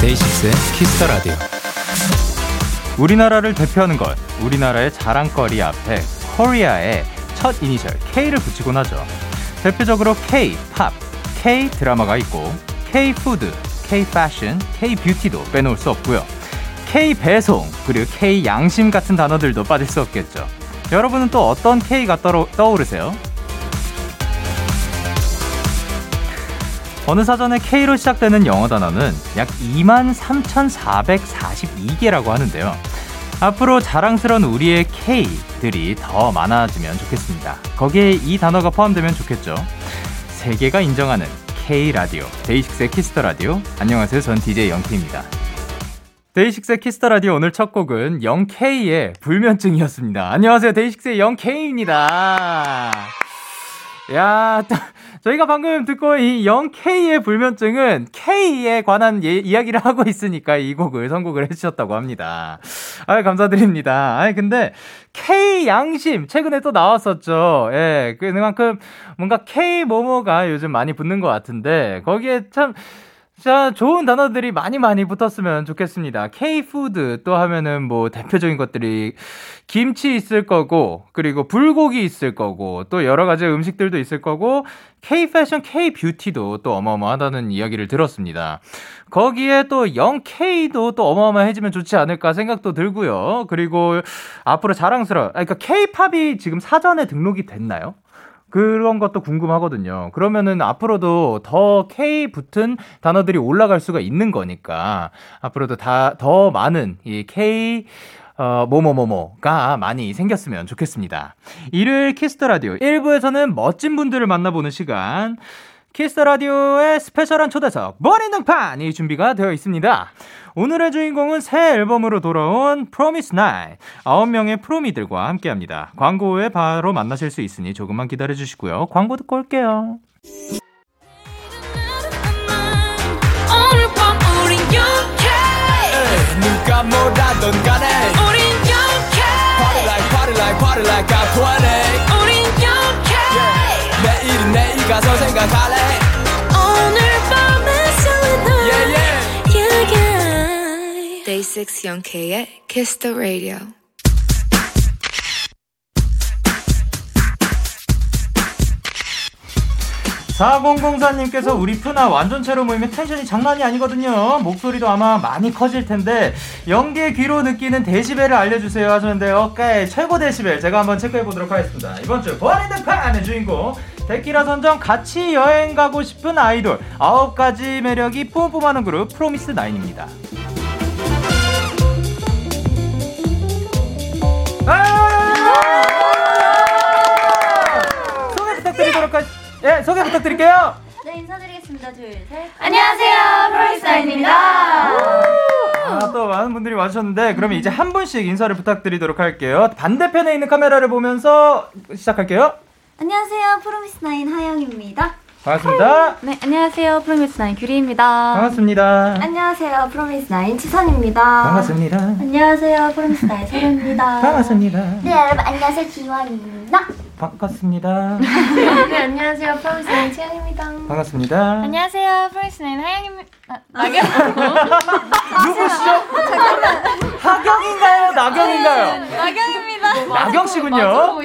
데이식스의 키스 더 라디오. 우리나라를 대표하는 것, 우리나라의 자랑거리 앞에 코리아의 첫 이니셜 K를 붙이곤 하죠. 대표적으로 K 팝, K 드라마가 있고 K 푸드, K 패션, K 뷰티도 빼놓을 수 없고요. K 배송, 그리고 K 양심 같은 단어들도 빠질 수 없겠죠. 여러분은 또 어떤 K가 떠오르세요? 어느 사전에 K로 시작되는 영어 단어는 약 23,442개라고 하는데요. 앞으로 자랑스러운 우리의 K들이 더 많아지면 좋겠습니다. 거기에 이 단어가 포함되면 좋겠죠. 세계가 인정하는 K라디오, 데이식스의 키스 더 라디오. 안녕하세요. 전 DJ 영케이입니다. 데이식스의 키스 더 라디오 오늘 첫 곡은 영K의 불면증이었습니다. 안녕하세요. 데이식스의 영K입니다. 야, 저희가 방금 듣고 이 0K의 불면증은 K에 관한 예, 이야기를 하고 있으니까 이 곡을 선곡을 해주셨다고 합니다. 아 감사드립니다. 아 근데 K 양심 최근에 또 나왔었죠. 예, 그만큼 뭔가 K 모모가 요즘 많이 붙는 것 같은데 거기에 참 자, 좋은 단어들이 많이 많이 붙었으면 좋겠습니다. K푸드 또 하면은 뭐 대표적인 것들이 김치 있을 거고, 그리고 불고기 있을 거고, 또 여러 가지 음식들도 있을 거고, K패션, K뷰티도 또 어마어마하다는 이야기를 들었습니다. 거기에 또 0K도 또 어마어마해지면 좋지 않을까 생각도 들고요. 그리고 앞으로 자랑스러워. 그러니까 K팝이 지금 사전에 등록이 됐나요? 그런 것도 궁금하거든요. 그러면은 앞으로도 더 K 붙은 단어들이 올라갈 수가 있는 거니까 앞으로도 다 더 많은 이 K 어, 뭐뭐뭐뭐가 많이 생겼으면 좋겠습니다. 일요일 키스 더 라디오 1부에서는 멋진 분들을 만나보는 시간. 키스 더 라디오의 special한 초대석 머리 등판이 준비가 되어 있습니다. 오늘의 주인공은 새 앨범으로 돌아온 프로미스나인 9명의 프로미들과 함께합니다. 광고 후에 바로 만나실 수 있으니 조금만 기다려 주시고요. 광고 듣고 올게요. 누가 뭐라던 간에 우린 영케 Party like party like party like I'm 20 우린. 내일은 내일 가서 생각할래 오늘 밤에 설레는 yeah, yeah. yeah, yeah. Day 6 영케의 Kiss the Radio 4004님께서 우리 푸나 완전체로 모이면 텐션이 장난이 아니거든요. 목소리도 아마 많이 커질 텐데 영케이의 귀로 느끼는 데시벨을 알려주세요 하셨는데요. 오케이 최고 데시벨 제가 한번 체크해 보도록 하겠습니다. 이번 주 버리드 판의 주인공 데키라 선정 같이 여행 가고 싶은 아이돌 아홉 가지 매력이 뿜뿜하는 그룹 프로미스나인입니다. 소개 부탁드리도록 하겠습니다. 예, 소개 부탁드릴게요. 네, 인사드리겠습니다. 둘, 셋. 안녕하세요, 프로미스나입니다. 아, 또 많은 분들이 와주셨는데, 그러면 이제 한 분씩 인사를 부탁드리도록 할게요. 반대편에 있는 카메라를 보면서 시작할게요. 안녕하세요, 프로미스나인 하영입니다. 반갑습니다. 네, 안녕하세요, 프로미스나인 규리입니다. 반갑습니다. 안녕하세요, 프로미스나인 지선입니다. 반갑습니다. 안녕하세요, 프로미스나인 세로입니다. 반갑습니다. 네, 여러분 안녕하세요, 기원입니다. 반갑습니다. 네, 안녕하세요, 프로미스나인 채영입니다. 반갑습니다. 안녕하세요, 프로미스나인 하영입니다. 아, 나경. 누구시죠? 하경인가요? 나경인가요? 네, 나경입니다. 나경 씨군요.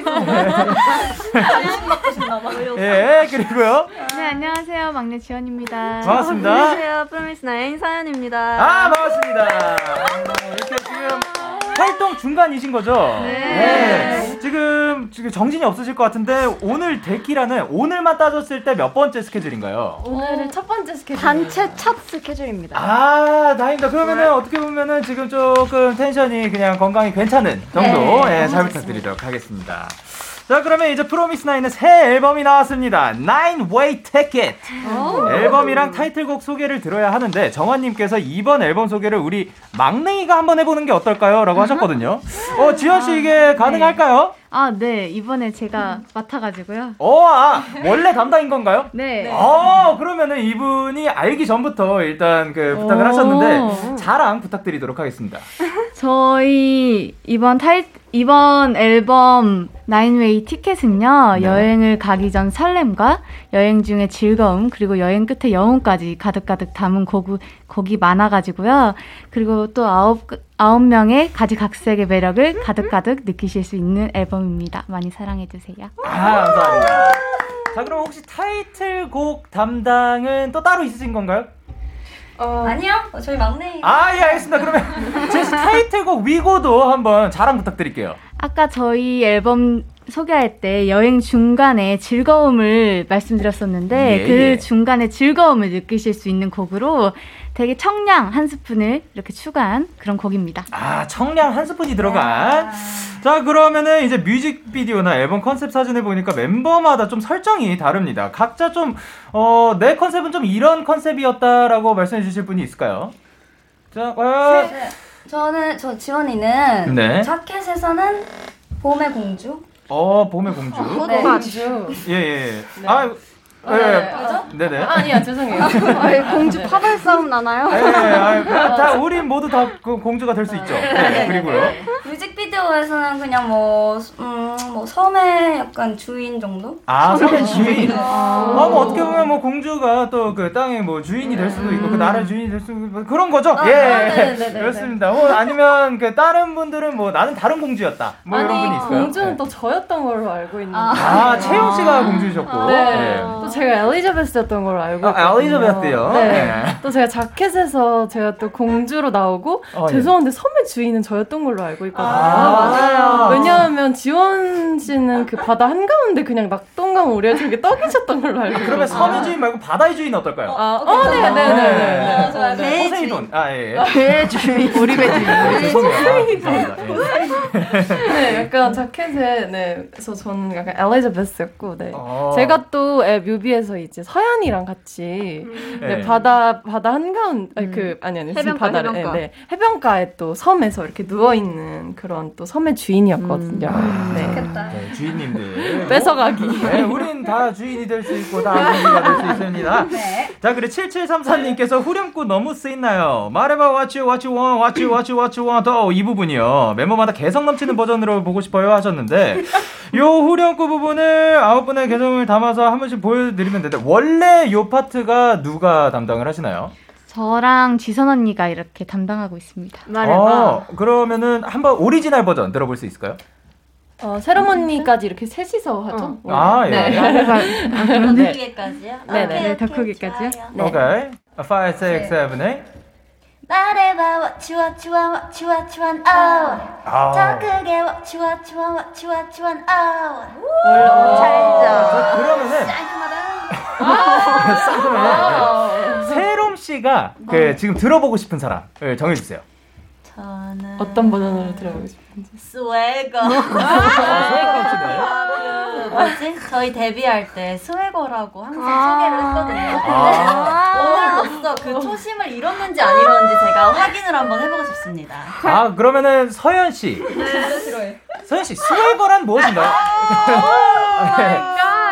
예, 그리고요. 네, 안녕하세요, 막내 지원입니다. 반갑습니다. 안녕하세요, 프로미스나인 사연입니다. 아, 반갑습니다. 이렇게 지금 활동 중간이신 거죠? 네. 지금, 지금 정신이 없으실 것 같은데, 오늘 데키라는 오늘만 따졌을 때 몇 번째 스케줄인가요? 오늘은 첫 번째 스케줄. 단체 첫 스케줄입니다. 아, 다행이다. 그러면은 어떻게 보면은 지금 조금 텐션이 그냥 건강이 괜찮은 정도, 네, 예, 잘 부탁드리도록 하겠습니다. 자, 그러면 이제 프로미스 나인의 새 앨범이 나왔습니다. Nine Way Ticket. 앨범이랑 타이틀곡 소개를 들어야 하는데 정환님께서 이번 앨범 소개를 우리 막냉이가 한번 해보는 게 어떨까요? 라고 하셨거든요. 어, 지현 씨 이게 가능할까요? 아, 네. 이번에 제가 맡아가지고요. 어, 아, 원래 담당인 건가요? 네. 어, 그러면은 이분이 알기 전부터 일단 그 부탁을 오. 하셨는데 자랑 부탁드리도록 하겠습니다. 저희 이번 타이 이번 앨범 나인웨이 티켓은요 네. 여행을 가기 전 설렘과 여행 중의 즐거움 그리고 여행 끝의 영혼까지 가득가득 담은 곡 곡이 많아가지고요 그리고 또 아홉 아홉 명의 가지각색의 매력을 가득가득 느끼실 수 있는 앨범입니다 많이 사랑해 주세요. 아, 감사합니다. 자, 그럼 혹시 타이틀곡 담당은 또 따로 있으신 건가요? 아니요, 어, 저희 막내. 아, 예, 알겠습니다. 그러면 제시 타이틀곡 위고도 한번 자랑 부탁드릴게요. 아까 저희 앨범 소개할 때 여행 중간에 즐거움을 말씀드렸었는데 예, 그 예. 중간에 즐거움을 느끼실 수 있는 곡으로 되게 청량 한 스푼을 이렇게 추가한 그런 곡입니다. 아, 청량 한 스푼이 들어간. 자, 그러면은 이제 뮤직비디오나 앨범 컨셉 사진을 보니까 멤버마다 좀 설정이 다릅니다. 각자 좀, 어, 내 컨셉은 좀 이런 컨셉이었다라고 말씀해 주실 분이 있을까요? 자, 어, 네. 저는, 저 지원이는 네. 자켓에서는 봄의 공주. 어, 봄의 공주. 네. 공주. 예, 예, 예. 아, 예, 네. 네네. 아니야 죄송해요. 공주 파벌 싸움 나나요? 예, 예, 아, 다, 우린 모두 다그 공주가 될 수 있죠. 네, 그리고요. 뮤직비디오에서는 그냥 뭐, 음, 뭐, 섬의 약간 주인 정도? 아, 섬의 주인. 아, 뭐 어떻게 보면 뭐 공주가 또 그 땅의 뭐 주인이 될 수도 있고 그 나라의 주인이 될 수도 있고 뭐 그런 거죠. 아, 예, 네네네네. 그렇습니다. 뭐 아니면 그 다른 분들은 뭐 나는 다른 공주였다. 뭐 이런 분이 아니 있어요. 공주는 예. 또 저였던 걸로 알고 있는데. 아, 채영 씨가 공주셨고. 네. 예. 또 제가 엘리자베스였던 걸로 알고 아. 엘리자베스요? 네. 네. 또 제가 자켓에서 제가 또 공주로 나오고 어, 예. 죄송한데 섬의 주인은 저였던 걸로 알고 있거든요. 아, 맞아요. 왜냐하면 지원 씨는 그 바다 한가운데 그냥 낙동강 오리에 되게 떡이셨던 걸로 알고 있거든요. 그러면 섬의 주인 말고 바다의 주인 어떨까요? 아, 어, 네, 네, 네, 네. 좋아요. 네. 포세이돈. 아, 예. 배 주인, 우리 배 주인. 네. 아. 예. 네, 약간 자켓에 네, 그래서 저는 약간 엘리자베스였고, 네. 어. 제가 또 예, 뮤비 에서 이제 서연이랑 같이 네, 네. 바다 바다 한가운 아니 그 아니 아니 해변가, 바다를 해변가. 네, 네, 해변가에 또 섬에서 이렇게 누워 있는 그런 또 섬의 주인이었거든요. 네. 좋겠다. 네, 주인님들. 뺏어가기. 네, 우린 다 주인이 될 수 있고 다 공주가 될 수 있습니다. 네. 자, 그리고 7734님께서 후렴구 너무 쓰이나요? 말해봐, what you, what you want, what you, what you, what you want. 어, 이 부분이요. 멤버마다 개성 넘치는 버전으로 보고 싶어요 하셨는데, 요 후렴구 부분을 아홉 분의 개성을 담아서 한 번씩 보여 드리면 되는데, 원래 요 파트가 누가 담당을 하시나요? 저랑 지선 언니가 이렇게 담당하고 있습니다. 어, 그러면은 한번 오리지널 버전 들어볼 수 있을까요? 어, 세레머니까지 이렇게 셋이서 하죠. 원래. 아, 예. 네. 더 네. 크게까지요? 네네. 더 크게까지요? 네. 오케이. 5, 6, 7, 8. 말해봐 what you want you want what you want you want oh 더 아. 크게 what you want you want what you want you want oh 자, 그러면은 그러면 세롬 씨가 그 지금 들어보고 싶은 사람을 정해주세요. 저는 어떤 버전으로 들어보고 싶은지. 스웨거 아, 그 뭐지? 저희 데뷔할 때 스웨거라고 항상 소개를 했거든요 아. 오늘로써 그 초심을 잃었는지 안 잃었는지 제가 확인을 한번 해보고 싶습니다 아 그러면은 서현 씨. 서현 씨 스웨거란 무엇인가요?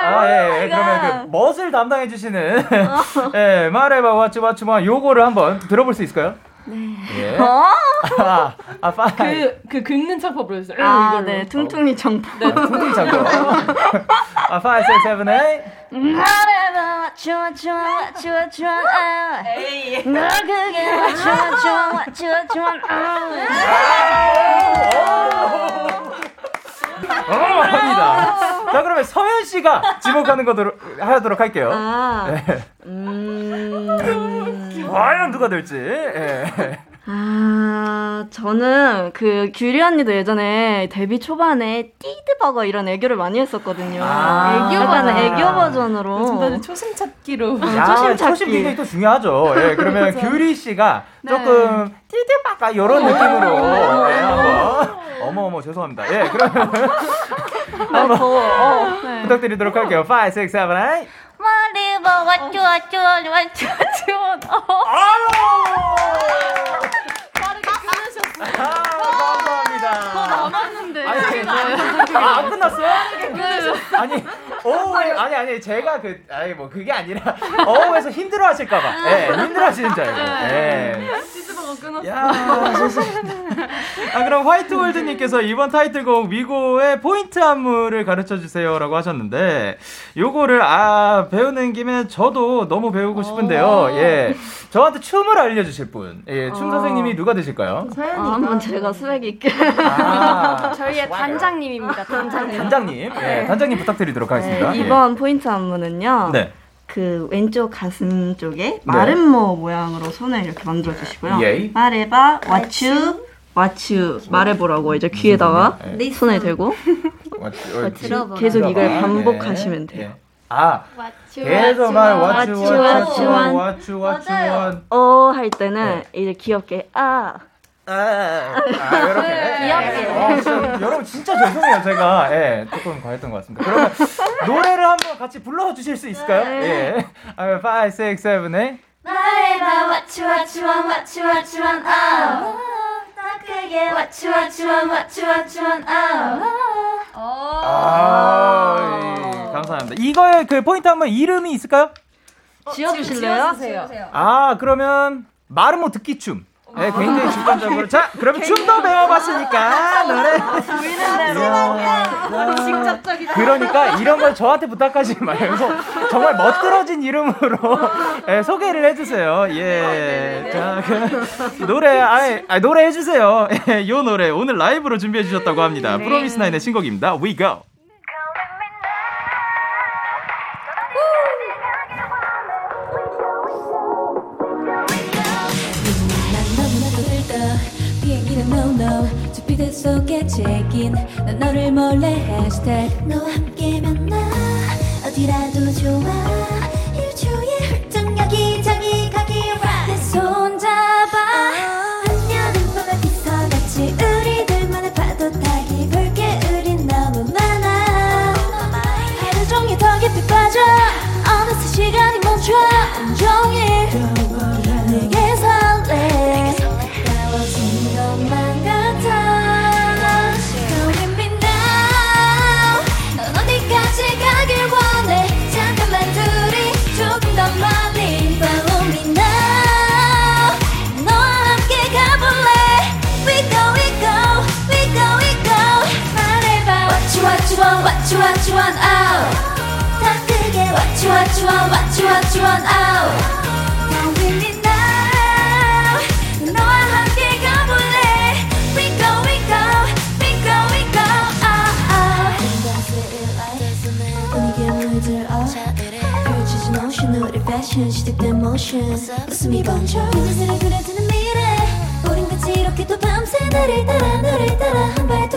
아, 예, 예. 그러면 그 멋을 담당해 주시는 예, 말해봐 왓츠 왓츠 마 요거를 한번 들어볼 수 있을까요? 네. 예. 아, 아, 파이. 그, 그 긁는 창법 보여주세요. 아, 이걸로. 네, 퉁퉁이 정보. 네, 퉁퉁이 잡고. 아, 5, 6, 7, 8. 말해봐 what you want you want what you want you want oh 네. 널 그게 want you want oh 어, 합니다. 자, 그러면 서현 씨가 지목하는 거로 하도록 할게요. 아, 네. 음. 과연 누가 될지. 예. 아, 저는 그 규리 언니도 예전에 데뷔 초반에 띠드버거 이런 애교를 많이 했었거든요. 아. 애교 약간 애교 버전으로. 요즘 다들 초심 찾기로. 야, 초심 찾기. 초심 굉장히 또 중요하죠. 예, 그러면 규리 씨가 조금 띠드바까 이런 느낌으로 예, 한번 어머 어머 죄송합니다. 예, 그러면 한번 부탁드리도록 할게요. 5, 6, 7, 8. What you want you want oh 빠르게. 아, 감사합니다. 남았는데. 아니, 아, 안 끝났어요? 아니, 어우에, 아니, 아니, 제가 그, 아니, 뭐, 그게 아니라, 어우에서 힘들어 하실까봐. 예, 힘들어 하시는 줄 알고. 예. 치즈버거 끊었어. 야, 좋습니다. 아, 그럼 화이트월드님께서 이번 타이틀곡 We Go의 포인트 안무를 가르쳐 주세요라고 하셨는데, 요거를, 아, 배우는 김에 저도 너무 배우고 싶은데요. 예. 저한테 춤을 알려주실 분. 예, 춤 선생님이 누가 되실까요? 아, 한번 제가 swag 있게. 아, 저희의 단장님입니다, 단장님. 단장님. 예, 단장님 부탁드리도록 하겠습니다. 네, 이번 포인트 안무는요. 예. 네. 그 왼쪽 가슴 쪽에 마름모 모양으로 손을 이렇게 만들어 주시고요. 예. 말해봐, what you, what you 말해보라고 이제 귀에다가 네. 손을 대고 들어보라. 계속 이걸 예, 반복하시면 돼요. 예. 아, 계속 말 what 왓츠 you, what 왓츠 you want. 왓츠 왓츠 맞아요. 원. 어할 때는 네. 이제 귀엽게 아 아, 아, 이렇게. 귀엽게. 아, 진짜, 여러분, 진짜 죄송해요. 제가, 예, 조금 과했던 것 같습니다. 그러면 노래를 한번 같이 불러 주실 수 있을까요? 예. 아, 5, 6, 7, 8. 말해봐 what you what you want what you what you want oh 더 크게 what you what you want what you what you want oh 아, 예, 감사합니다. 이거의 그 포인트 한번 이름이 있을까요? 지어주실래요? 아, 그러면, 마르모 듣기 춤. 네, 굉장히 직관적으로. 자, 그러면 춤도 배워봤으니까, 노래. 그러니까 이런 걸 저한테 부탁하지 말고, 정말 멋들어진 이름으로 예, 소개를 해주세요. 예. 자, 그, 노래, 아예, 아, 노래 해주세요. 예, 요 노래, 오늘 라이브로 준비해주셨다고 합니다. 프로미스나인의 신곡입니다. We Go. 속에 check-in 난 너를 몰래 hashtag 너와 함께 만나 어디라도 좋아. 1초에 훌쩍 여기저기 가기 right. 내손 잡아. 한여름 밤의 비서같이 우리들만의 파도 타기 볼게 우린 너무 많아. 하루 종일 더 깊이 빠져. 어느새 시간이 멈춰 what you want oh 더 크게 What you what you want what you what you want oh Come with me now 너와 함께 가볼래 We go we go we go we go oh, oh. 분위기에 물들어 펼쳐진 오션 우리 패션 시작된 모션 웃음이 번져 그녀들을 그려지는 미래 우린 같이 이렇게 또 밤새 너를 따라 너를 따라 한발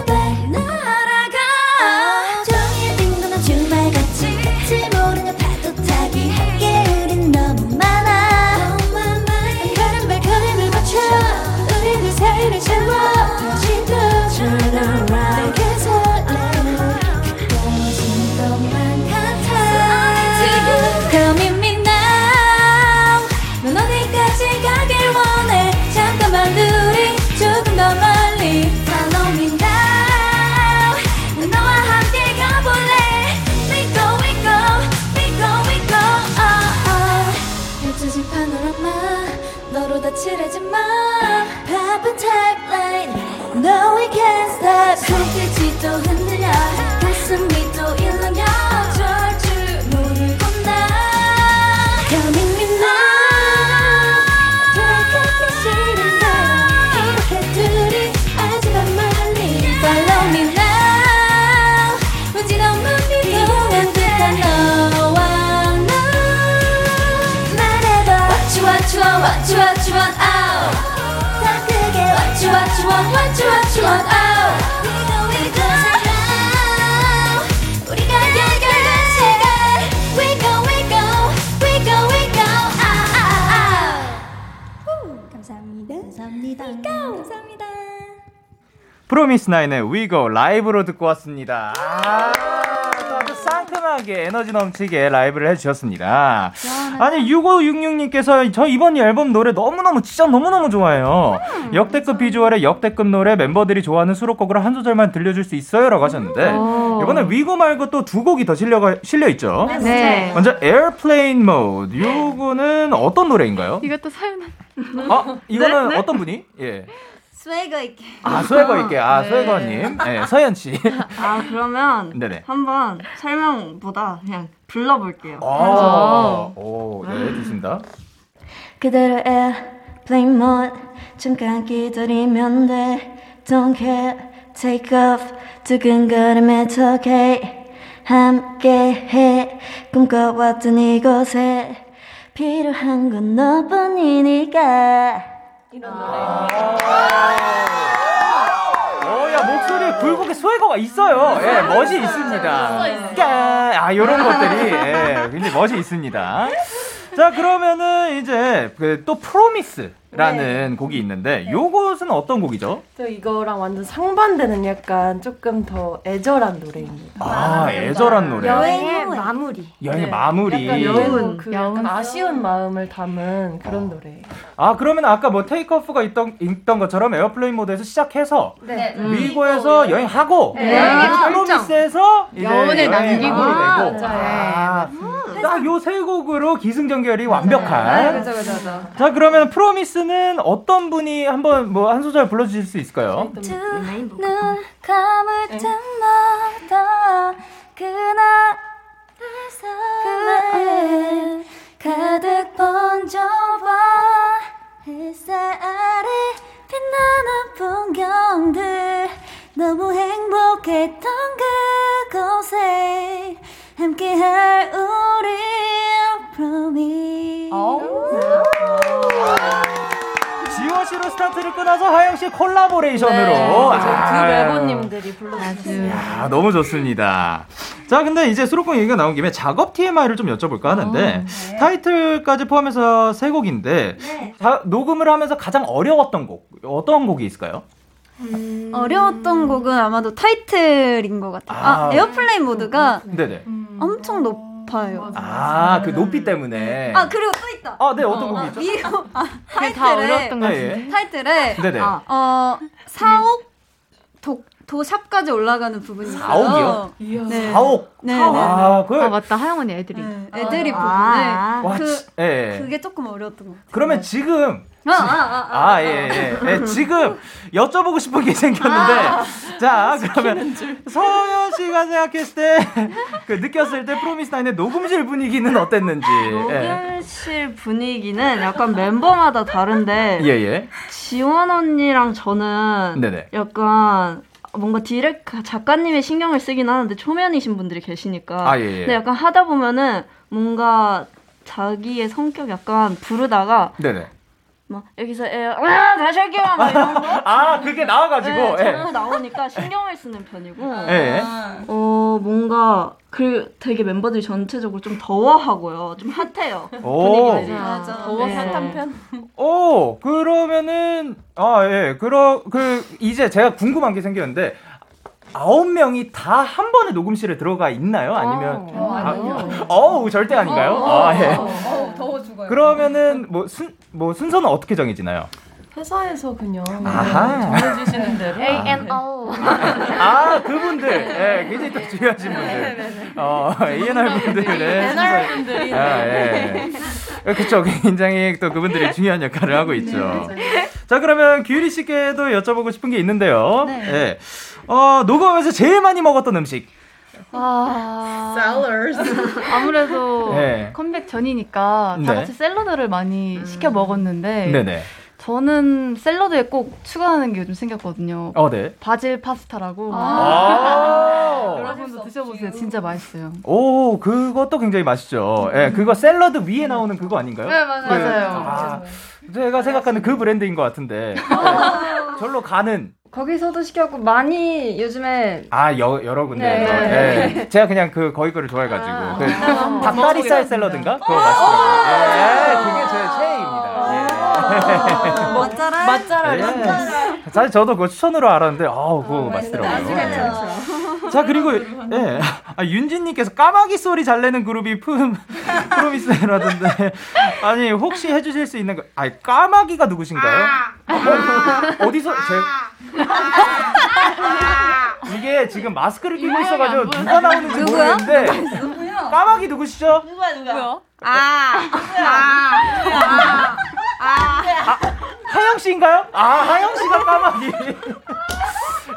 oh We go we go now 우리가 연결된 시간 We go we go we go we go ah ah ah 감사합니다 감사합니다 감사합니다 프로미스나인의 Go 라이브로 듣고 왔습니다. 아, 시원하게 에너지 넘치게 라이브를 해주셨습니다. 아니 6566님께서 저 이번 앨범 노래 너무너무 진짜 너무너무 좋아해요. 역대급 비주얼의 역대급 노래 멤버들이 좋아하는 수록곡으로 한 소절만 들려줄 수 있어요? 라고 하셨는데 오. 이번에 위고 말고 또 두 곡이 더 실려, 실려 있죠. 네. 먼저 Airplane Mode 요거는 어떤 노래인가요? 이것도 사연 아 이거는 어떤 분이? 예. 스웨거 있게. 아 소혜거 있게 아 소혜거님, 예 서현 씨. 아 그러면 네네. 한번 설명보다 그냥 불러볼게요. 아, 오, 네, 좋습니다. 그대로 airplane mode 잠깐 기다리면 돼 Don't care take off 두근거림에 턱해 함께해 꿈꿔왔던 이곳에 필요한 건 너뿐이니까 오, 야, 목소리 굴곡에 소혜거가 있어요. 예, 멋이 있습니다. 까- 아, 요런 것들이, 예, 굉장히 멋이 있습니다. 자, 그러면은 이제 그 또 Promise라는 곡이 있는데 요것은 어떤 곡이죠? 또 이거랑 완전 상반되는 약간 조금 더 애절한 노래입니다. 아, 애절한 노래. 여행의 마무리 여행의 마무리. 약간 여운, 그. 약간 아쉬운 마음을 담은 그런 노래. 아, 그러면 아까 뭐 Take Off가 있던, 있던 것처럼 Airplane Mode에서 시작해서 네. We Go에서 여행하고 네. Promise에서 이제 여운을 남기고. 마무리되고 맞아요. 딱 요 세 곡으로 기승전결이 완벽한. 그죠, 그죠, 그죠. 자 그러면 프로미스는 어떤 분이 한번 뭐 한 소절 불러주실 수 있을까요? 눈 감을 때마다 그날의 삶에 가득 번져와 햇살 아래 빛나는 풍경들. 너무 행복했던 그곳에 함께할 우리 promise 지원 씨로 스타트를 끊어서 하영 씨 콜라보레이션으로 네, 두 아, 래퍼님들이 불러주셨어요. 야, 너무 좋습니다. 자, 근데 이제 수록곡 얘기가 나온 김에 작업 TMI를 좀 여쭤볼까 하는데 타이틀까지 포함해서 세 곡인데 자, 녹음을 하면서 가장 어려웠던 곡 어떤 곡이 있을까요? 어려웠던 곡은 아마도 타이틀인 것 같아요. 아, 아. Airplane Mode가 네네. 엄청 높아요. 아, 그 높이 때문에. 아 그리고 또 있다. 아, 네, 어떤 곡이 있죠? 미국 아, 그게 다 어려웠던 것 네, 예. 같은데. 타이틀에 네네. 어 사옥 도 도샵까지 올라가는 부분이 있어요. 사옥이요? 네. 4옥. 네, 네. 아, 그아 맞다 하영 언니 애들이. 네, 애들이 아. 부분에 와, 그 지- 예. 그게 조금 어려웠던 것 같아요. 그러면 지금 아, 아, 아, 아. 아, 예, 예, 예. 지금 여쭤보고 싶은 게 생겼는데. 아. 자, 그러면 서현 씨가 생각했을 때, 그 느꼈을 때 프로미스나인의 녹음실 분위기는 어땠는지. 예. 녹음실 분위기는 약간 멤버마다 다른데 예, 예. 지원 언니랑 저는 네네. 약간 뭔가 디렉 작가님의 신경을 쓰긴 하는데 초면이신 분들이 계시니까 아, 예, 예. 근데 약간 하다 보면은 뭔가 자기의 성격 약간 부르다가 네네. 막 여기서 에, 아 다시 할게요 막 이런 거 아, 그게 나와가지고. 네, 예. 나오니까 신경을 쓰는 편이고 예, 예. 어 뭔가 그 되게 멤버들이 전체적으로 좀 더워하고요 좀 핫해요 오. 분위기가 맞아. 더워 네. 핫한 편? 오, 그러면은, 아, 예. 그러, 그, 이제 제가 궁금한 게 생겼는데, 아홉 명이 다 한 번에 녹음실에 들어가 있나요? 아니면. 어, 아, 아니요. 어우, 절대 아닌가요? 아, 예. 어, 더워 죽어요. 그러면은, 뭐, 순, 뭐, 순서는 어떻게 정해지나요? 회사에서 그냥 아하. 정해주시는 대로. A&O. 아, 그분들. 예, 굉장히 또 중요하신 분들. 어, A&R 분들의 NR 분들이. 아, 예. 그쵸. 굉장히 또 그분들이 중요한 역할을 하고 있죠. 자, 그러면 규리 씨께도 여쭤보고 싶은 게 있는데요. 예. 어, 녹음하면서 제일 많이 먹었던 음식. 아 Sellers. 아무래도 네. 컴백 전이니까 다 네. 같이 샐러드를 많이 시켜 먹었는데 네네. 저는 샐러드에 꼭 추가하는 게 요즘 생겼거든요. 어, 네. 바질 파스타라고 아. 여러분도 드셔보세요. 진짜 맛있어요. 오, 그것도 굉장히 맛있죠. 예, 그거 샐러드 위에 나오는 그거 아닌가요? 네, 맞아요. 그- 맞아요. 아, 제가 생각하는 그 브랜드인 것 같은데. 예, 절로 가는. 거기서도 시켰고 많이 요즘에 아, 여, 여러 군데에서. 네. 예. 제가 그냥 그, 거기 거를 좋아해가지고. 그 아. 닭다리살 샐러드인가? 그거 맛있더라고요. 예, 그게 제 최애입니다. 맛잘알. 예. 예. 사실 저도 그거 추천으로 알았는데, 아우, 그거 맛있더라고요. 예. 자 그리고 예, 아, 윤진님께서 까마귀 소리 잘 내는 그룹이 품 프로미스라던데 아니 혹시 해주실 수 있는 거? 아니 까마귀가 누구신가요? 어, 어디서 제 이게 지금 마스크를 끼고 있어가지고 누가 나오는지 모르겠는데 까마귀 누구시죠? 누구야 누구야? 하영 씨인가요? 아 하영 씨가 까마귀.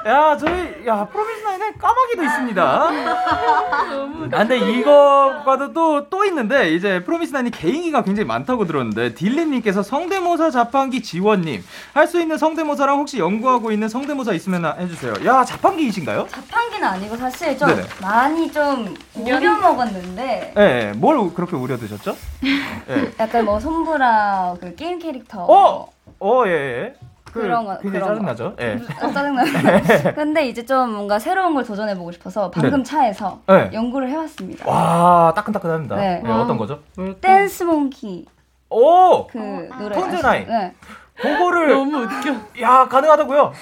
야 저희 야 프로미스 나인에 까마귀도 있습니다. 아 근데 이거과도 또 또 있는데 이제 프로미스 나인이 개인기가 굉장히 많다고 들었는데 딜리님께서 성대모사 자판기 지원님 할 수 있는 성대모사랑 혹시 연구하고 있는 성대모사 있으면 해주세요. 야 자판기이신가요? 자판기는 아니고 사실 좀 네네. 많이 좀 우려 먹었는데 예, 네, 뭘 그렇게 우려 드셨죠? 예. 약간 뭐 솜브라 그 게임 캐릭터 어, 어, 예, 예. 그, 그런 거- 굉장히 그런 거. 짜증나죠? 예. 아, 짜증나. 근데 이제 좀 뭔가 새로운 걸 도전해 보고 싶어서 방금 네. 차에서 네. 연구를 해왔습니다. 와, 따끈따끈합니다. 네. 예, 어떤 거죠? Dance Monkey 오! 그 노래 톤즈 아시죠? 나인. 네. 그거를 너무 웃겨. 야 가능하다고요?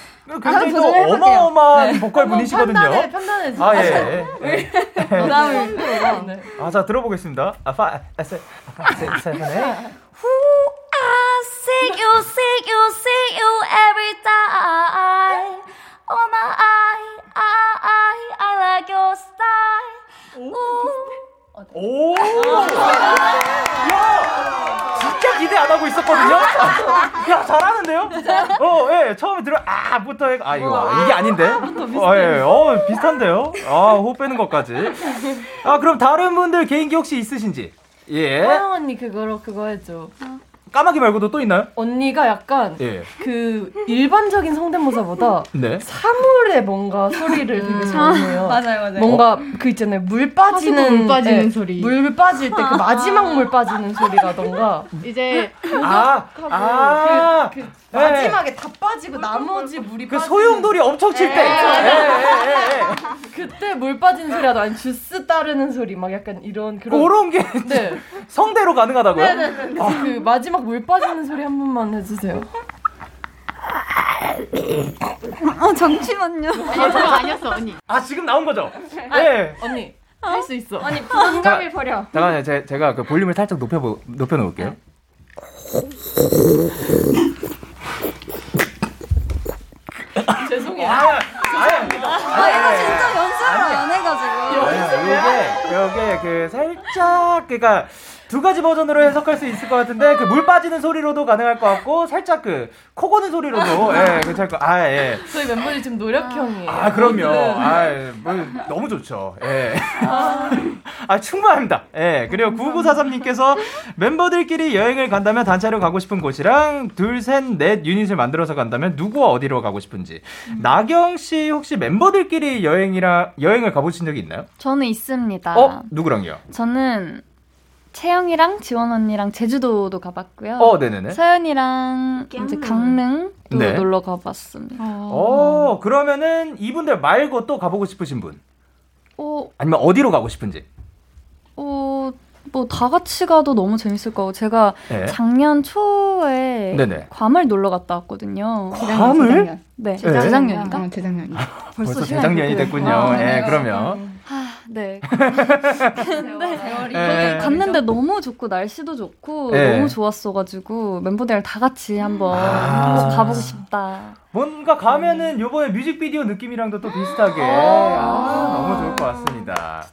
굉장히 또. 어마어마한 네. 보컬 분이시거든요. 판단해, 판단해. 아 예. 예. 부담을. 네. 아자 들어보겠습니다. 아파 세 세븐에 Who I see you, see you, see you every time. Oh my, I, I, I like your style. Ooh. 오. 야 진짜 기대 안 하고 있었거든요. 야 잘하는데요? 어 예. 처음에 들어 아부터 해. 아 이거 이게 아닌데. 어 예. 어 비슷한데요. 아 호흡 빼는 것까지. 아 그럼 다른 분들 개인기 혹시 있으신지? 예. 화영 언니 그거로 그거 해줘. 까마귀 말고도 또 있나요? 언니가 약간 예. 그 일반적인 성대모사보다 네. 사물의 뭔가 소리를 되게 잘 내요. 맞아요, 맞아요. 뭔가 그 있잖아요 물 빠지는 물 빠지는 예, 소리. 물 빠질 때 그 마지막 물 빠지는 소리라던가 이제 아, 아, 그, 그 예. 마지막에 다 빠지고 나머지 물이 그 빠지는 소용돌이 엄청 칠 때. 예, 예, 예, 예. 그때 물 빠지는 소리라도 아니 주스 따르는 소리 막 약간 이런 그런 그런 게 네. 성대로 가능하다고요? 네네네. 그 마지막 물 빠지는 소리 한 번만 해주세요. 어 잠시만요. 아니 그거 아니었어 언니. 아 지금 나온 거죠? 예. 언니 할 수 있어. 아니 부담감이 버려. 잠깐만요. 제, 제가 그 볼륨을 살짝 높여 높여 놓을게요. 죄송해요. 아, 아, 아 이거 진짜 연습을 안 해가지고. 이게 이게 그 살짝 그러니까 두 가지 버전으로 해석할 수 있을 것 같은데 그 물 빠지는 소리로도 가능할 것 같고 살짝 그 코 고는 소리로도 예 괜찮을 것. 아 예. 저희 멤버들이 지금 노력형이에요. 아 그럼요. 네. 아 뭐, 너무 좋죠. 예. 아 충분합니다. 예. 그리고 9943님께서 멤버들끼리 여행을 간다면 단체로 가고 싶은 곳이랑 둘, 셋, 넷 유닛을 만들어서 간다면 누구와 어디로 가고 싶은지. 나경 씨 혹시 멤버들끼리 여행이라 여행을 가보신 적이 있나요? 저는 있습니다. 어 누구랑요? 저는 채영이랑 지원 언니랑 제주도도 가봤고요. 어 네네네. 서연이랑 이제 강릉도 네. 놀러 가봤습니다. 어 그러면은 이분들 말고 또 가보고 싶으신 분? 어, 아니면 어디로 가고 싶은지? 어, 뭐 다 같이 가도 너무 재밌을 거고 제가 네. 작년 초에 네네. 괌을 놀러 갔다 왔거든요. 괌을? 재작년. 네, 네. 재작년인가? 어, 재작년. 벌써 시간이 재작년이 그렇게 됐군요. 됐구나. 예, 그러면. 아, 네. 예. 갔는데 너무 좋고 날씨도 좋고 네. 너무 좋았어가지고 멤버들이랑 다 같이 한번 아. 꼭 가보고 싶다. 뭔가 가면은 요번에 뮤직비디오 느낌이랑도 또 비슷하게 아, 너무 좋을 것 같습니다.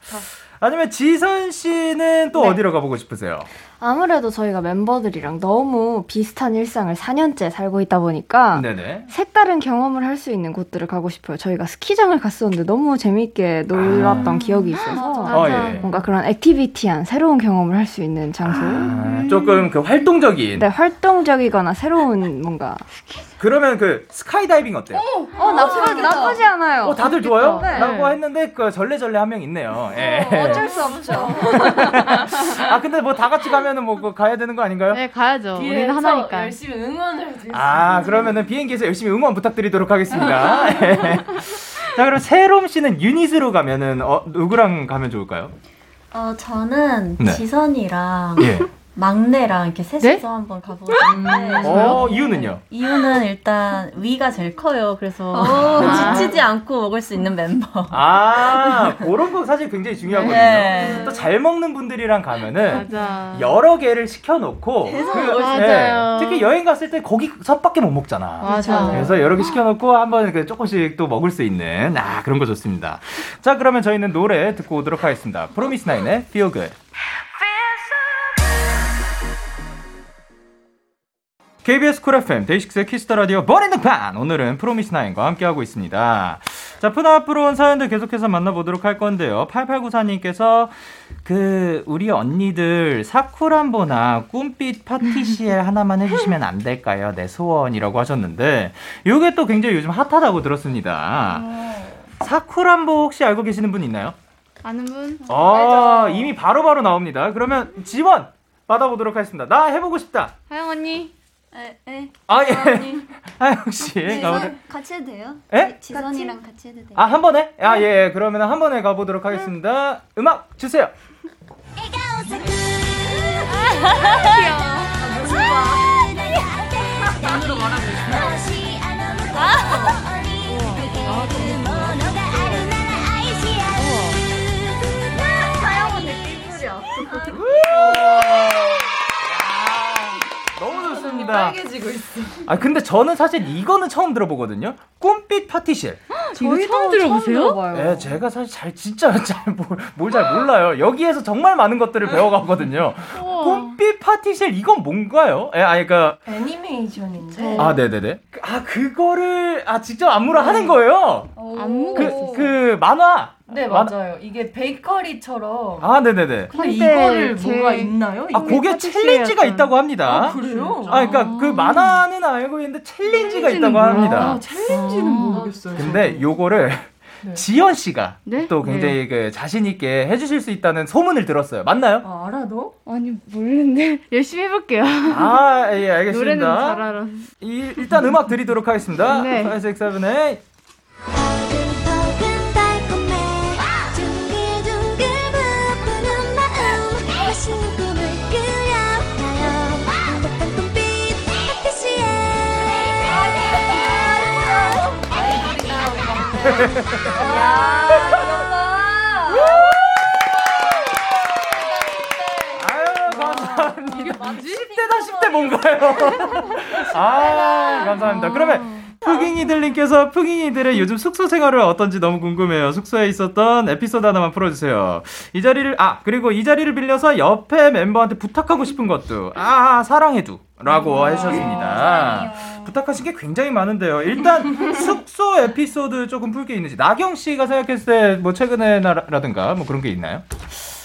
아니면 지선 씨는 또 어디로 가보고 싶으세요? 아무래도 저희가 멤버들이랑 너무 비슷한 일상을 4년째 살고 있다 보니까 네네. 색다른 경험을 할 수 있는 곳들을 가고 싶어요. 저희가 스키장을 갔었는데 너무 재밌게 놀았던 기억이 있어서 아, 예. 뭔가 그런 액티비티한 새로운 경험을 할 수 있는 장소. 아, 조금 그 활동적인. 네, 활동적이거나 새로운 뭔가. 그러면 그 스카이다이빙 어때요? 어, 나쁘, 나쁘지 않아요. 어, 다들 좋아요? 네. 라고 했는데 그 절레절레 한명 있네요. 예. 어쩔 수 없죠. 아 근데 뭐 다 같이 가면은 뭐 그거 가야 되는 거 아닌가요? 네 가야죠. 우리는 뒤에서 하나니까. 열심히 응원을 해주세요. 아 그러면은 비행기에서 열심히 응원 부탁드리도록 하겠습니다. 예. 자 그럼 세롬 씨는 유닛으로 가면은 어, 누구랑 가면 좋을까요? 어, 저는 네. 지선이랑 예. 막내랑 이렇게 셋이서 한번 가보고 싶은데 어, 이유는요? 이유는 일단 위가 제일 커요. 그래서 오. 지치지 않고 먹을 수 있는 멤버. 아, 그런 거 사실 굉장히 중요하거든요. 네. 또잘 먹는 분들이랑 가면은 맞아. 여러 개를 시켜놓고 계속 그- 먹을 수 예, 있어요. 특히 여행 갔을 때 거기서밖에 못 먹잖아. 맞아. 그래서 여러 개 시켜놓고 한번 그 조금씩 또 먹을 수 있는 아 그런 거 좋습니다. 자 그러면 저희는 노래 듣고 오도록 하겠습니다. 프로미스 나인의 Feel Good. KBS Cool FM 데이식스의 Kiss the Radio 머리 등판 오늘은 프로미스 나인과 함께하고 있습니다. 자 푸나 앞으로 온 사연들 계속해서 만나보도록 할 건데요. 8894님께서 그 우리 언니들 사쿠란보나 꿈빛 파티시엘 하나만 해주시면 안 될까요? 내 소원이라고 하셨는데 이게 또 굉장히 요즘 핫하다고 들었습니다. 사쿠란보 혹시 알고 계시는 분 있나요? 아는 분? 아 이미 바로바로 나옵니다. 그러면 지원 받아보도록 하겠습니다. 나 해보고 싶다. 하영 언니. 에, 에. 아 예. 하영 씨 가보도록. 지선 같이 해도 돼요? 에? 지- 지선이랑 같이 해도 돼요? 아, 한 번에? 아, 예, 예. 그러면 한 번에 가보도록 하겠습니다. 음악 주세요. 너무 좋습니다. 빨개지고 있어. 아, 근데 저는 사실 이거는 처음 들어보거든요. 꿈빛 파티실. 이거 처음 들어보세요? 예, 제가 사실 잘, 진짜 잘, 뭘잘 몰라요. 여기에서 정말 많은 것들을 배워가거든요. 꿈빛 파티실, 이건 뭔가요? 예, 아니, 그니까. 애니메이션인데. 아, 네 네 네. 아, 그거를, 아, 직접 안무를 하는 거예요? 안무가 그, 그, 만화. 네 만- 맞아요. 이게 베이커리처럼. 아, 네네네. 근데 이거를 제- 뭐가 있나요? 아, 그게 challenge가 있다고 합니다. 아, 그래요? 아, 그러니까 그 만화는 알고 있는데 챌린지가 챌린지는 있다고 합니다. 아, challenge는 모르겠어요. 근데 요거를 네. 지연 씨가 네? 또 굉장히 그 자신 있게 해주실 수 있다는 소문을 들었어요. 맞나요? 아, 알아 너? 아니 모르는데 열심히 해볼게요. 아, 예, 알겠습니다. 노래는 잘 알아. 이, 일단 음악 드리도록 하겠습니다. 네. 5, 6, 7, 8. 아유, 감사합니다. 이게 뭐지? 10대다 10대 뭔가요? 아, 감사합니다. 그러면 푸깅이들님께서 푸깅이들의 요즘 숙소 생활은 어떤지 너무 궁금해요. 숙소에 있었던 에피소드 하나만 풀어주세요. 이 자리를, 아, 그리고 이 자리를 빌려서 옆에 멤버한테 부탁하고 싶은 것도, 아, 사랑해도. 라고 하셨습니다. 부탁하신 게 굉장히 많은데요. 일단 숙소 에피소드 조금 풀 게 있는지 나경 씨가 생각했을 때 뭐 최근에라든가 뭐 그런 게 있나요?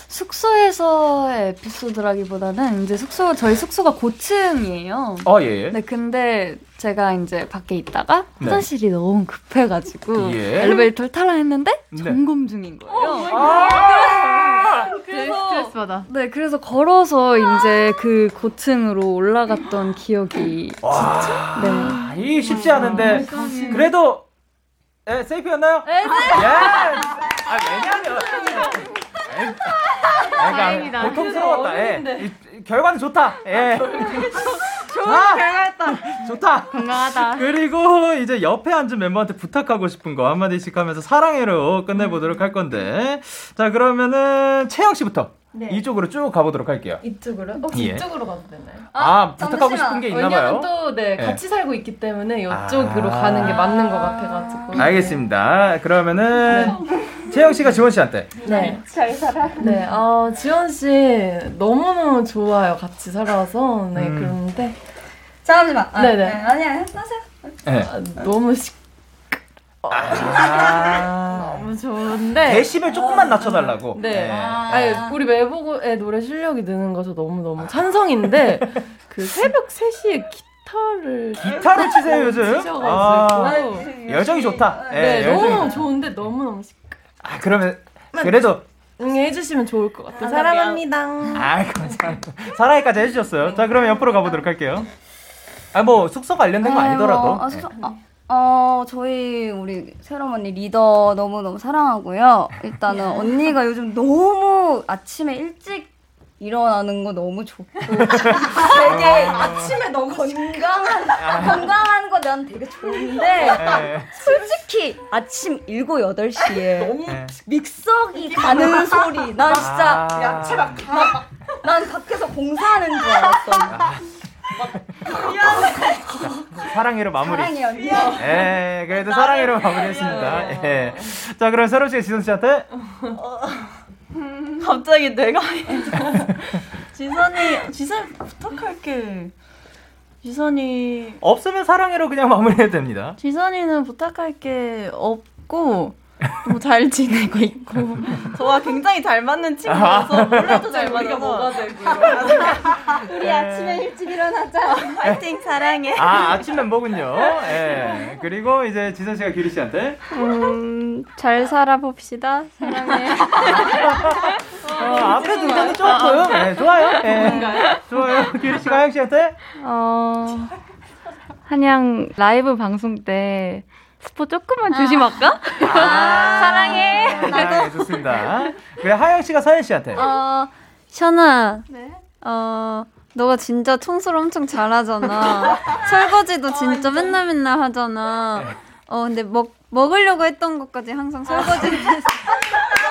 숙소에서의 에피소드라기보다는 이제 숙소 저희 숙소가 고층이에요. 어, 예. 예. 네, 근데 제가 이제 밖에 있다가 네. 화장실이 너무 급해가지고 예. 엘리베이터를 타라 했는데 네. 점검 중인 거예요. 아! 스트레스 받아. 네, 그래서 걸어서 이제 그 고층으로 올라갔던 기억이 와, 네. 이 쉽지 않은데 그래도 에, 세이프였나요? 네. 예. 아 왜냐면 에, 아, 다행이다. 고통스러웠다. 예. 이- 결과는 좋다. 예. 좋은 결과였다. 좋다. 건강하다. 그리고 이제 옆에 앉은 멤버한테 부탁하고 싶은 거 한마디씩 하면서 사랑해로 끝내보도록 할 건데 자 그러면은 채영 씨부터 네. 이쪽으로 쭉 가보도록 할게요. 이쪽으로? 혹시 예. 이쪽으로 가도 되나요? 아, 부탁하고 싶은 게 있나 봐요. 또 네, 네. 같이 살고 있기 때문에 이쪽으로 아. 가는 게 맞는 것 같아가지고. 알겠습니다. 그러면은 채영 씨가 지원 씨한테 네. 잘 살아. 네, 어, 지원 씨 너무너무 좋아요. 같이 살아서. 네, 음. 그런데 잠시만. 아, 네네. 네, 아니야, 하세요. 네. 아, 너무 시, 아. 너무 좋은데. 데시벨 조금만 낮춰달라고. 네. 아니, 우리 외보고의 노래 실력이 느는 것도 너무 너무 찬성인데, 그 새벽 3시에 기타를. 기타를 치세요 요즘. 치셔가지고. 아, 여정이 좋다. 예, 네, 여정이 너무 좋다. 좋은데 너무 너무 시아 그러면 그래도 응해주시면 좋을 것 같아요. 사랑합니다. 아 감사합니다. 사랑해까지 해주셨어요. 자 그러면 옆으로 가보도록 할게요. 아 뭐 숙소 관련된 거 아유, 아니더라도. 아, 숙소- 아, 어, 저희 우리 새로운 언니 리더 너무너무 사랑하고요. 일단은 언니가 요즘 너무 아침에 일찍 일어나는 거 너무 좋고 되게 아침에 너무 건강한 아. 건강한 거 난 되게 좋은데 네. 솔직히 아침 7, 8시에 네. 믹서기 가는 소리 난 진짜 아. 야채 막 가. 난 밖에서 공사하는 줄 알았어. 사랑해로 마무리. 사랑해 언니. 예, 그래도 사랑해로 마무리했습니다. 예. 자, 그럼 서로 씨가 지선 씨한테 갑자기 내가 지선이 지선 부탁할게. 지선이 없으면 사랑해로 그냥 마무리해도 됩니다. 지선이는 부탁할 게 없고 뭐잘 지내고 있고 저와 굉장히 잘 맞는 친구라서 원래도 잘 맞아서 뭐가 되고 우리 아침에 일찍 일어나자. 파이팅 사랑해. 아, 아침 멤버군요. 예. 그리고 이제 지선 씨가 규리 씨한테 음, 잘 살아봅시다. 사랑해. 어, 앞에 등장이 조금 예, 좋아요. 예. 좋아요. 규리 씨가 하영 씨한테 어, 한양 라이브 방송 때 스포 조금만 조심할까? 사랑해. 아, 좋습니다. 그래 하영 씨가 서현 씨한테 어, 션아. 어, 너가 진짜 청소를 엄청 잘하잖아. 설거지도 진짜 맨날 맨날 하잖아. 어, 근데 먹, 먹으려고 했던 것까지 항상 설거지를 해서.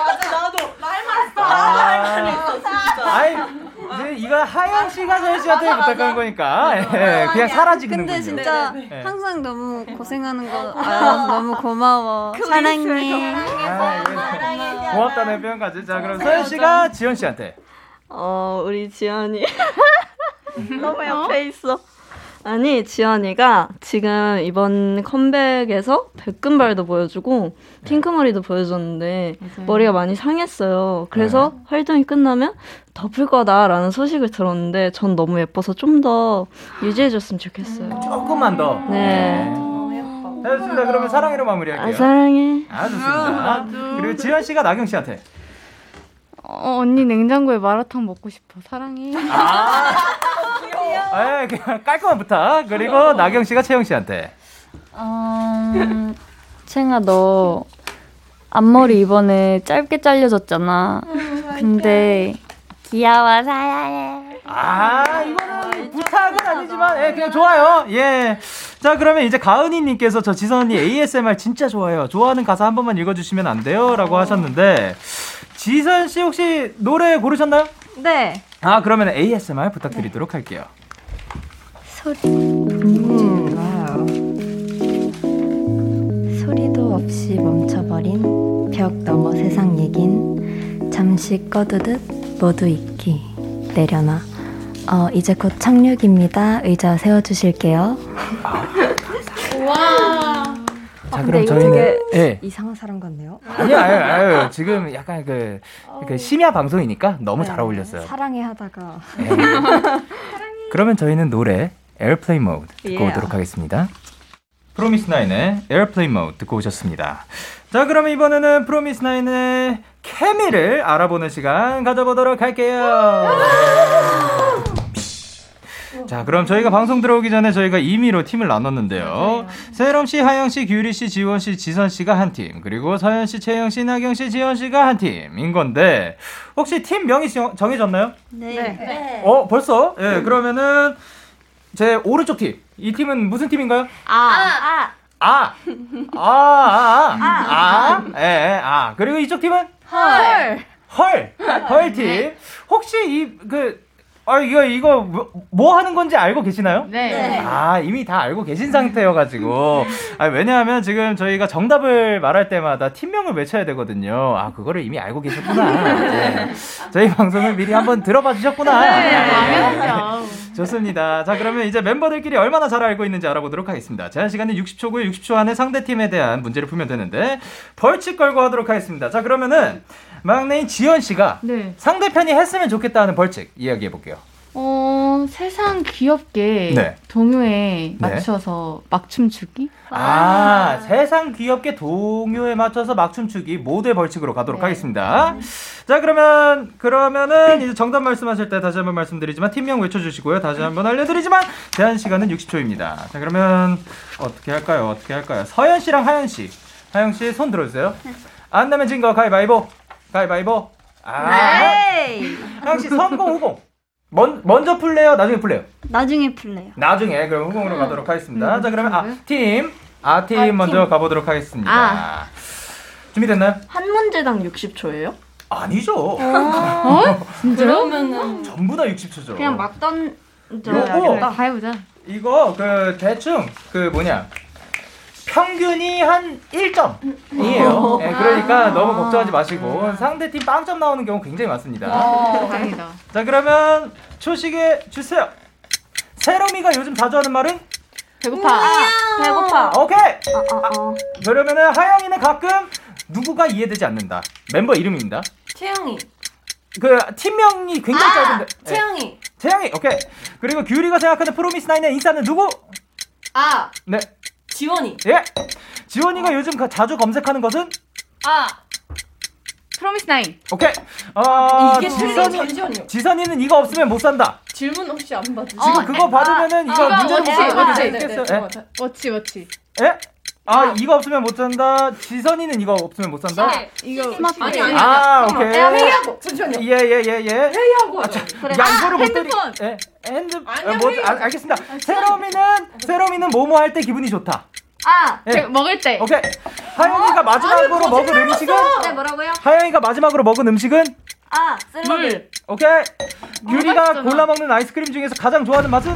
맞아 나도 말만 했어. 아, 아이, 이제 씨가 서현 씨한테 부탁하는 거니까 예, 그냥 사라지는 근데. 진짜 네. 항상 너무 고생하는 거 알아서 너무 고마워. 사랑해. 아, 예. 고맙다는 표현까지. 자, 그럼 서현 씨가 지현 씨한테. 어 우리 지연이 너무 옆에 있어. 아니 지연이가 지금 이번 컴백에서 백금발도 보여주고 핑크머리도 보여줬는데 머리가 많이 상했어요. 그래서 활동이 끝나면 덮을 거다라는 소식을 들었는데 전 너무 예뻐서 좀 더 유지해줬으면 좋겠어요. 조금만 더. 네. 됐습니다. 그러면 사랑해로 마무리할게요. 아, 사랑해. 아, 좋습니다. 그리고 지현 씨가 나경 씨한테. 어, 언니 냉장고에 마라탕 먹고 싶어. 사랑해. 아, 예, 그냥 깔끔한 부탁. 그리고 나경 씨가 채영 씨한테. 음, 챙아 너 앞머리 이번에 짧게 잘려졌잖아. 근데 귀여워 사랑해. 아, 이거는 부탁은 아니지만, 예, 그냥 좋아요. 예. 자, 그러면 이제 가은이님께서 저 지선 언니 ASMR 진짜 좋아해요. 좋아하는 가사 한 번만 읽어주시면 안 돼요? 라고 하셨는데, 지선 씨 혹시 노래 고르셨나요? 네. 아, 그러면 ASMR 부탁드리도록 할게요. 소리. 음, 와우. 소리도 없이 멈춰버린 벽 너머 세상 얘긴 잠시 꺼두듯 모두 잊기 내려놔. 어, 이제 곧 착륙입니다. 의자 세워주실게요. 와. 자, 그럼 저희는. 예. 이상한 사람 같네요. 아니요, 아니요, 아니요. 지금 약간 그, 그 심야 방송이니까 너무 잘 어울렸어요. 사랑해 하다가. 예. 그러면 저희는 노래 Airplane Mode 듣고 Yeah. 오도록 하겠습니다. 프로미스 나인의 Airplane Mode 듣고 오셨습니다. 자, 그러면 이번에는 프로미스 나인의 케미를 알아보는 시간 가져보도록 할게요. 자, 그럼 저희가 방송 들어오기 전에 저희가 임의로 팀을 나눴는데요. 세롬 씨, 하영 씨, 규리 씨, 지원 씨, 지선 씨가 한 팀, 그리고 서현 씨, 채영 씨, 나경 씨, 지원 씨가 한 팀인 건데 혹시 팀 명이 정- 정해졌나요? 네. 어, 벌써? 예, 그러면은 제 오른쪽 팀. 이 팀은 무슨 팀인가요? 아. 아. 아. 아, 아, 아. 아. 예, 예, 아. 그리고 이쪽 팀은 헐. 헐. 헐 팀. 혹시 이 그 아, 이거, 이거, 뭐, 뭐 하는 건지 알고 계시나요? 네. 아, 이미 다 알고 계신 상태여가지고. 아, 왜냐하면 지금 저희가 정답을 말할 때마다 팀명을 외쳐야 되거든요. 아, 그거를 이미 알고 계셨구나. 네. 저희 방송을 미리 한번 들어봐 주셨구나. 네, 당연하죠. 좋습니다. 자, 그러면 이제 멤버들끼리 얼마나 잘 알고 있는지 알아보도록 하겠습니다. 제한 시간은 60초고요. 60초 안에 상대 팀에 대한 문제를 풀면 되는데 벌칙 걸고 하도록 하겠습니다. 자, 그러면은 막내인 지연 씨가 네. 상대편이 했으면 좋겠다 하는 벌칙 이야기해 볼게요. 어, 세상 귀엽게 네. 동요에 맞춰서 막춤 추기? 아, 세상 귀엽게 동요에 맞춰서 막춤 추기 모두의 벌칙으로 가도록 하겠습니다. 자, 그러면, 그러면은 이제 정답 말씀하실 때 다시 한번 말씀드리지만 팀명 외쳐 주시고요. 다시 한번 알려 드리지만 제한 시간은 60초입니다. 자, 그러면 어떻게 할까요? 어떻게 할까요? 서현 씨랑 하연 씨. 하영 씨 손 들어 주세요. 안 내면 진거 가위바위보. 가위바위보. 아, 네. 하영 씨 선공 후공. 먼, 먼저 풀래요? 나중에 풀래요? 나중에 풀래요. 나중에 그럼 후공으로 가도록 하겠습니다. 자 그러면 아 팀, 아팀 먼저 가보도록 하겠습니다. 아. 준비됐나요? 한 문제당 60초예요? 아니죠. 어? 그러면은 전부 다 60초죠. 그냥 막 요거 던져야겠다. 다 해보자. 이거 그 대충 그 뭐냐 평균이 한 1점이에요. 예, 그러니까 너무 걱정하지 마시고 상대 팀 빵점 나오는 경우 굉장히 많습니다. 다행이다. 자 그러면 초식에 주세요. 세롬이가 요즘 자주 하는 말은 배고파. 배고파. 오케이. 그러면은 하영이는 가끔 누구가 이해되지 않는다. 멤버 이름입니다. 채영이. 그 팀명이 굉장히 짧은데. 예. 채영이. 채영이 오케이. 그리고 규리가 생각하는 프로미스 나인의 인싸는 누구? 아 네. 지원이. 예. 지원이가 요즘 가- 자주 검색하는 것은 아 프로미스 나인. 오케이. 어, 이게 지선이. 지선이는 이거 없으면 못 산다. 질문 혹시 안 받으세요? 지금 그거 받으면은 이거 돼 네, 있겠어요. 네, 예? 네. 워치 워치. 예? 아, 이거 없으면 못 산다. 지선이는 이거 없으면 못 산다. 이거 아니 아니. 아, 오케이. 회의하고 잠시만요. 예, 예, 예, 예. 회의하고. 야, 이거를 못 때리. 예. 핸드 아니요, 아, 뭐, 회의. 아, 알겠습니다. 세롬이는 세롬이는 뭐뭐 할 때 기분이 좋다. 아, 예. 제가 먹을 때. 오케이. 하영이가 마지막으로 먹은 음식은 네 뭐라고요? 하영이가 마지막으로 먹은 음식은 아. 물. 오케이. 규리가 맛있잖아. 골라 먹는 아이스크림 중에서 가장 좋아하는 맛은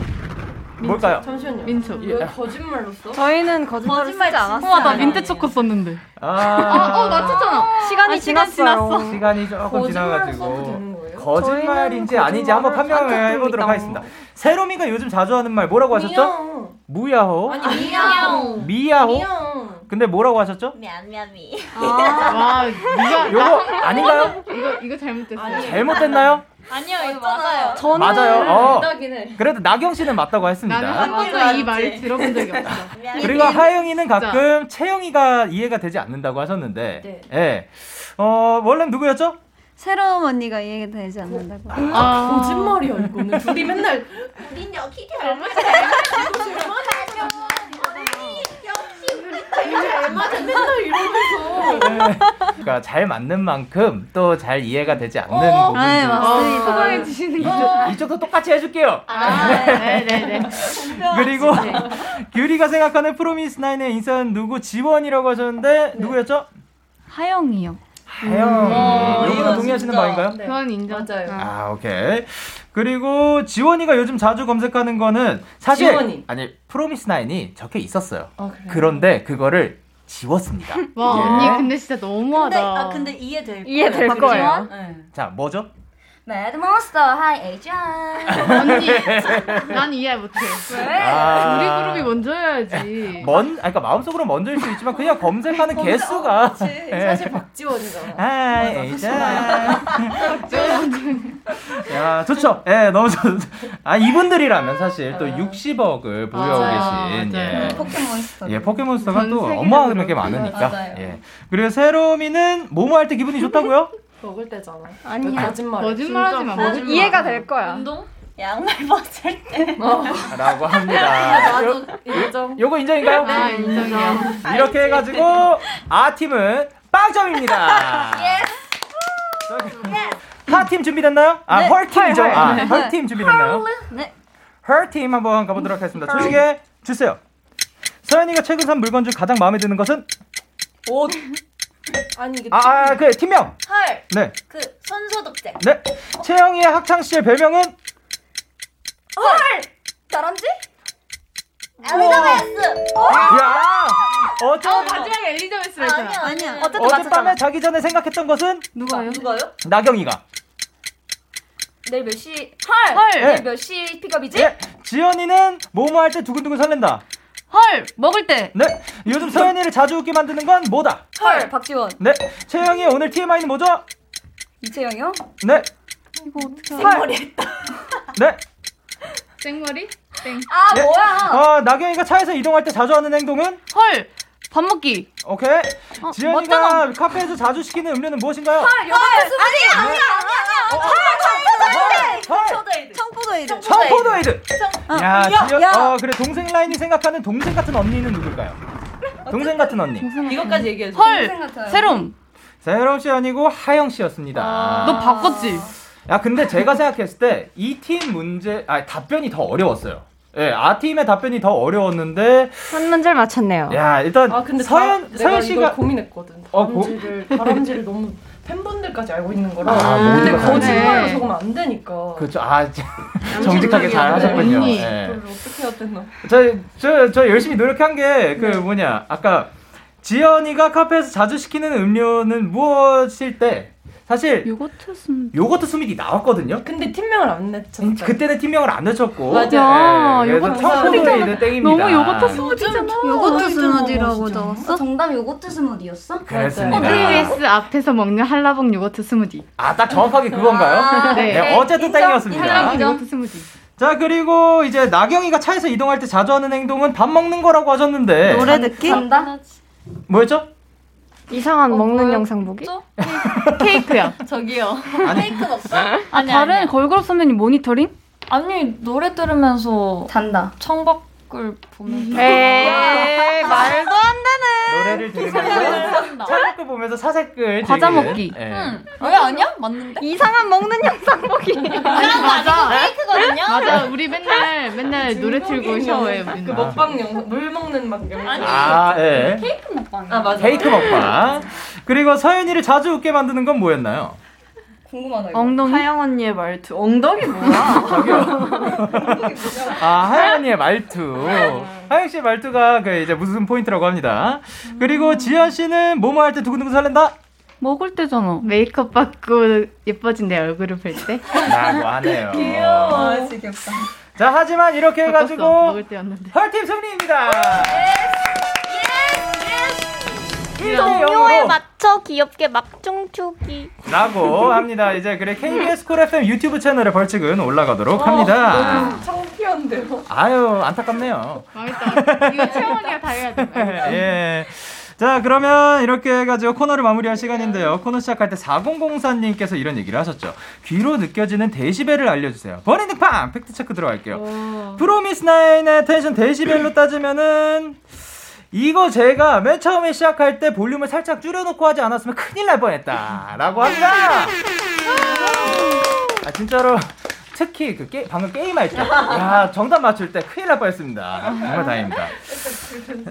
뭘까요? 잠시만요. 민초. 왜 거짓말로 써? 저희는 거짓말을 쓰지 않았어요. 우와 나 민트 초코 썼는데. 아, 아, 어 맞췄잖아. 시간이 지났어요. 시간이 조금 거짓말 써도 지나가지고? 거짓말인지 아닌지 한번 판명을 안 해보도록. 하겠습니다. 세롬이가 요즘 자주 하는 말 뭐라고 하셨죠? 무야호. 아니. 미야호. 미영. 근데 뭐라고 하셨죠? 미안미안미. 와 네가 요거 아닌가요? 이거 이거 잘못됐어요. 잘못됐나요? 아니요 이거 맞아요. 저는 맞아요. 어. 그래도 나경 씨는 맞다고 나는 했습니다. 한 번도 이 말을 들어본 적이 없어. 그리고 하영이는 가끔 채영이가 이해가 되지 않는다고 하셨는데, 네. 예. 어, 원래 누구였죠? 새로운 언니가 이해가 되지 않는다고. 아. 거짓말이야 이거는. 둘이 맨날 우린 여기 닮은 맞아 맨날 이러면서. 그러니까 잘 맞는 만큼 또 잘 이해가 되지 않는 어. 부분도 네, 맞습니다. 소방해 주시는 거. 이쪽, 이쪽도 똑같이 해줄게요. 네네네. 그리고 규리가 생각하는 프로미스 나인의 인싸는 누구? 지원이라고 하셨는데 누구였죠? 하영이요. 하영. 어, 이거는 이거 동의하시는 진짜. 바인가요? 네. 그건 인정. 맞아요. 아, 오케이. 그리고 지원이가 요즘 자주 검색하는 거는 사실 지원이. 아니 프로미스 나인이 적혀 있었어요. 아? 그런데 그거를 지웠습니다. 와 예. 언니 근데 진짜 너무하다. 근데 아 근데 이해될 이해될 거예요. 거예요. 네. 자, 뭐죠? Mad Monster High Agent. 언니 난 이해 못해. 아. 우리 그룹이 먼저 해야지. 먼, 아니, 그러니까 마음속으로 먼저일 수 있지만 그냥 검색하는 개수가. 그치. 예. 사실 박지원이잖아. 아, 에이자. 야, 좋죠. 예, 너무 좋. 아, 이분들이라면 사실 또 60억을 보유하고 맞아요. 계신 맞아요. 예. 포켓몬스터. 예, 포켓몬스터가 전또 어마어마하게 많으니까. 맞아요. 예. 그리고 세롬이는 뭐뭐 할 때 기분이 좋다고요? 먹을 때잖아. 아니야. 거짓말. 거짓말하지 마. 거짓말. 이해가 될 거야. 운동? 양말 벗을 때. 라고 합니다. 요, 나도 인정. 요거 인정인가요? 아 인정이야. 이렇게 해가지고 아팀은 빵점입니다. 하팀 준비됐나요? 아, 네. 헐팀이죠. 헐, 헐. 아, 네. 헐팀 준비됐나요? 네. 헐팀 한번 가보도록 하겠습니다. 조식에 주세요. 서연이가 최근 산 물건 중 가장 마음에 드는 것은? 옷. 아니 이게 아, 아, 그 팀명. 헐. 네. 그 손소독제. 네. 채영이의 학창 시절 별명은? 헐. 다람쥐? 엘리자베스. 야, 어 어쩌, 마지막에 엘리자베스를 했잖아. 아니야 아니야. 어쨌든 어젯밤에 맞췄잖아. 자기 전에 생각했던 것은? 누가요? 누가요? 나경이가. 내일 몇 시? 헐. 헐. 내일 몇시 픽업이지? 예. 지연이는 뭐뭐 할 때 두근두근 설렌다. 헐 먹을 때. 네. 요즘 서연이를 자주 웃게 만드는 건 뭐다? 헐. 박지원. 네. 채영이 오늘 TMI는 뭐죠? 이채영이요? 네. 이거 어떻게 생머리 했다. 네. 생머리? 땡. 아 네. 뭐야? 어, 나경이가 차에서 이동할 때 자주 하는 행동은? 헐. 밥 먹기. 오케이. 어, 지연이가 맞잖아. 카페에서 자주 시키는 음료는 무엇인가요? 헐. 아니야 아니야 아니야. 헐. 초대이드. 청포도이드. 청포도에이드. 야, 야, 지연, 야. 어, 그래 동생 라인이 생각하는 동생 같은 언니는 누굴까요? 동생 같은 언니. 이것까지 얘기해 줘. 헐. 세롬. 세롬 씨 아니고 하영 씨였습니다. 너 바꿨지? 야, 근데 제가 생각했을 때 이 팀 문제, 아, 답변이 더 어려웠어요. 예, 아 팀의 답변이 더 어려웠는데 한 문제를 맞췄네요. 야, 일단 아 근데 서현 다, 서현 내가 씨가 이걸 고민했거든. 어, 고- 다람쥐를 다람쥐를 너무 팬분들까지 알고 있는 거라. 아, 근데 모두가 거짓말로 네. 적으면 안 되니까. 그렇죠. 아, 진- 정직하게 잘 하셨군요. 언니, 예. 그걸 어떻게 해야 되나? 저, 저, 저 열심히 노력한 게, 그, 뭐냐, 아까, 지연이가 카페에서 자주 시키는 음료는 무엇일 때, 사실, 요거트 스무 요거트 스무디 나왔거든요? 근데 팀명을 안 냈죠. 그때는 팀명을 안 넣었고. 맞아. 예, 그래서 요거트 청포도에는 땡입니다. 너무 요거트 스무디잖아. 요거트 스무디라고 적었어? 정답 요거트 스무디였어? 그랬습니다. KBS 앞에서 먹는 한라봉 요거트 스무디. 아, 딱 정확하게 그건가요? 아, 네. 네. 어쨌든 인정, 땡이었습니다. 한라봉 요거트 스무디. 자, 그리고 이제 나경이가 차에서 이동할 때 자주 하는 행동은 밥 먹는 거라고 하셨는데. 노래 듣기? 잔다? 뭐였죠? 이상한 먹는 영상 보기? 케이크야. 저기요. 아니. 케이크는 없어? 아, 다른 걸그룹 선배님 모니터링? 아니 노래 들으면서 잔다. 창밖 을 보면서. 에이, 말도 안 되네. 노래를 들으면서 차례글 보면서 사색글 과자. 먹기. 예. 응. 왜 아니야? 맞는데? 이상한 먹는 영상 보기. 그런 거 아니고 케이크거든요. 맞아, 우리 맨날 맨날 노래 틀고 샤워해. 그 먹방 영상, 물 먹는 막 영상. 아, 예. 케이크 먹방. 아 맞아. 케이크 먹방. 그리고 서연이를 자주 웃게 만드는 건 뭐였나요? 궁금하다 이거. 엉덩이. 하영 언니의 말투. 엉덩이 뭐야? 아, 하영 언니의 말투. 하영 씨의 말투가 그 이제 무슨 포인트라고 합니다. 그리고 지현 씨는 뭐뭐 할 때 두근두근 설렌다? 먹을 때잖아. 메이크업 받고 예뻐진 내 얼굴을 볼 때. 라고 하네요. 아 진짜 귀엽다. 자, 하지만 이렇게 해가지고 먹을 때였는데. 헐팀 승리입니다. 동요에 맞춰 귀엽게 막춤 추기. 라고 합니다. 이제 그래 KBS Cool FM 유튜브 채널에 벌칙은 올라가도록 합니다. 너무 창피한데요. 아유 안타깝네요. 망했다. 이거 채원이가 다 해야 돼. 예. 자 그러면 이렇게 해가지고 코너를 마무리할 시간인데요. 코너 시작할 때 4004님께서 이런 얘기를 하셨죠. 귀로 느껴지는 데시벨을 알려주세요. 버닝 팡 팩트 체크 들어갈게요. 프로미스 나인의 텐션 데시벨로 따지면은 이거 제가 맨 처음에 시작할 때 볼륨을 살짝 줄여놓고 하지 않았으면 큰일 날 뻔했다라고 합니다. 아 진짜로 특히 그 게, 방금 게임할 때, 야 정답 맞출 때 큰일 날 뻔했습니다. 정말 다행입니다.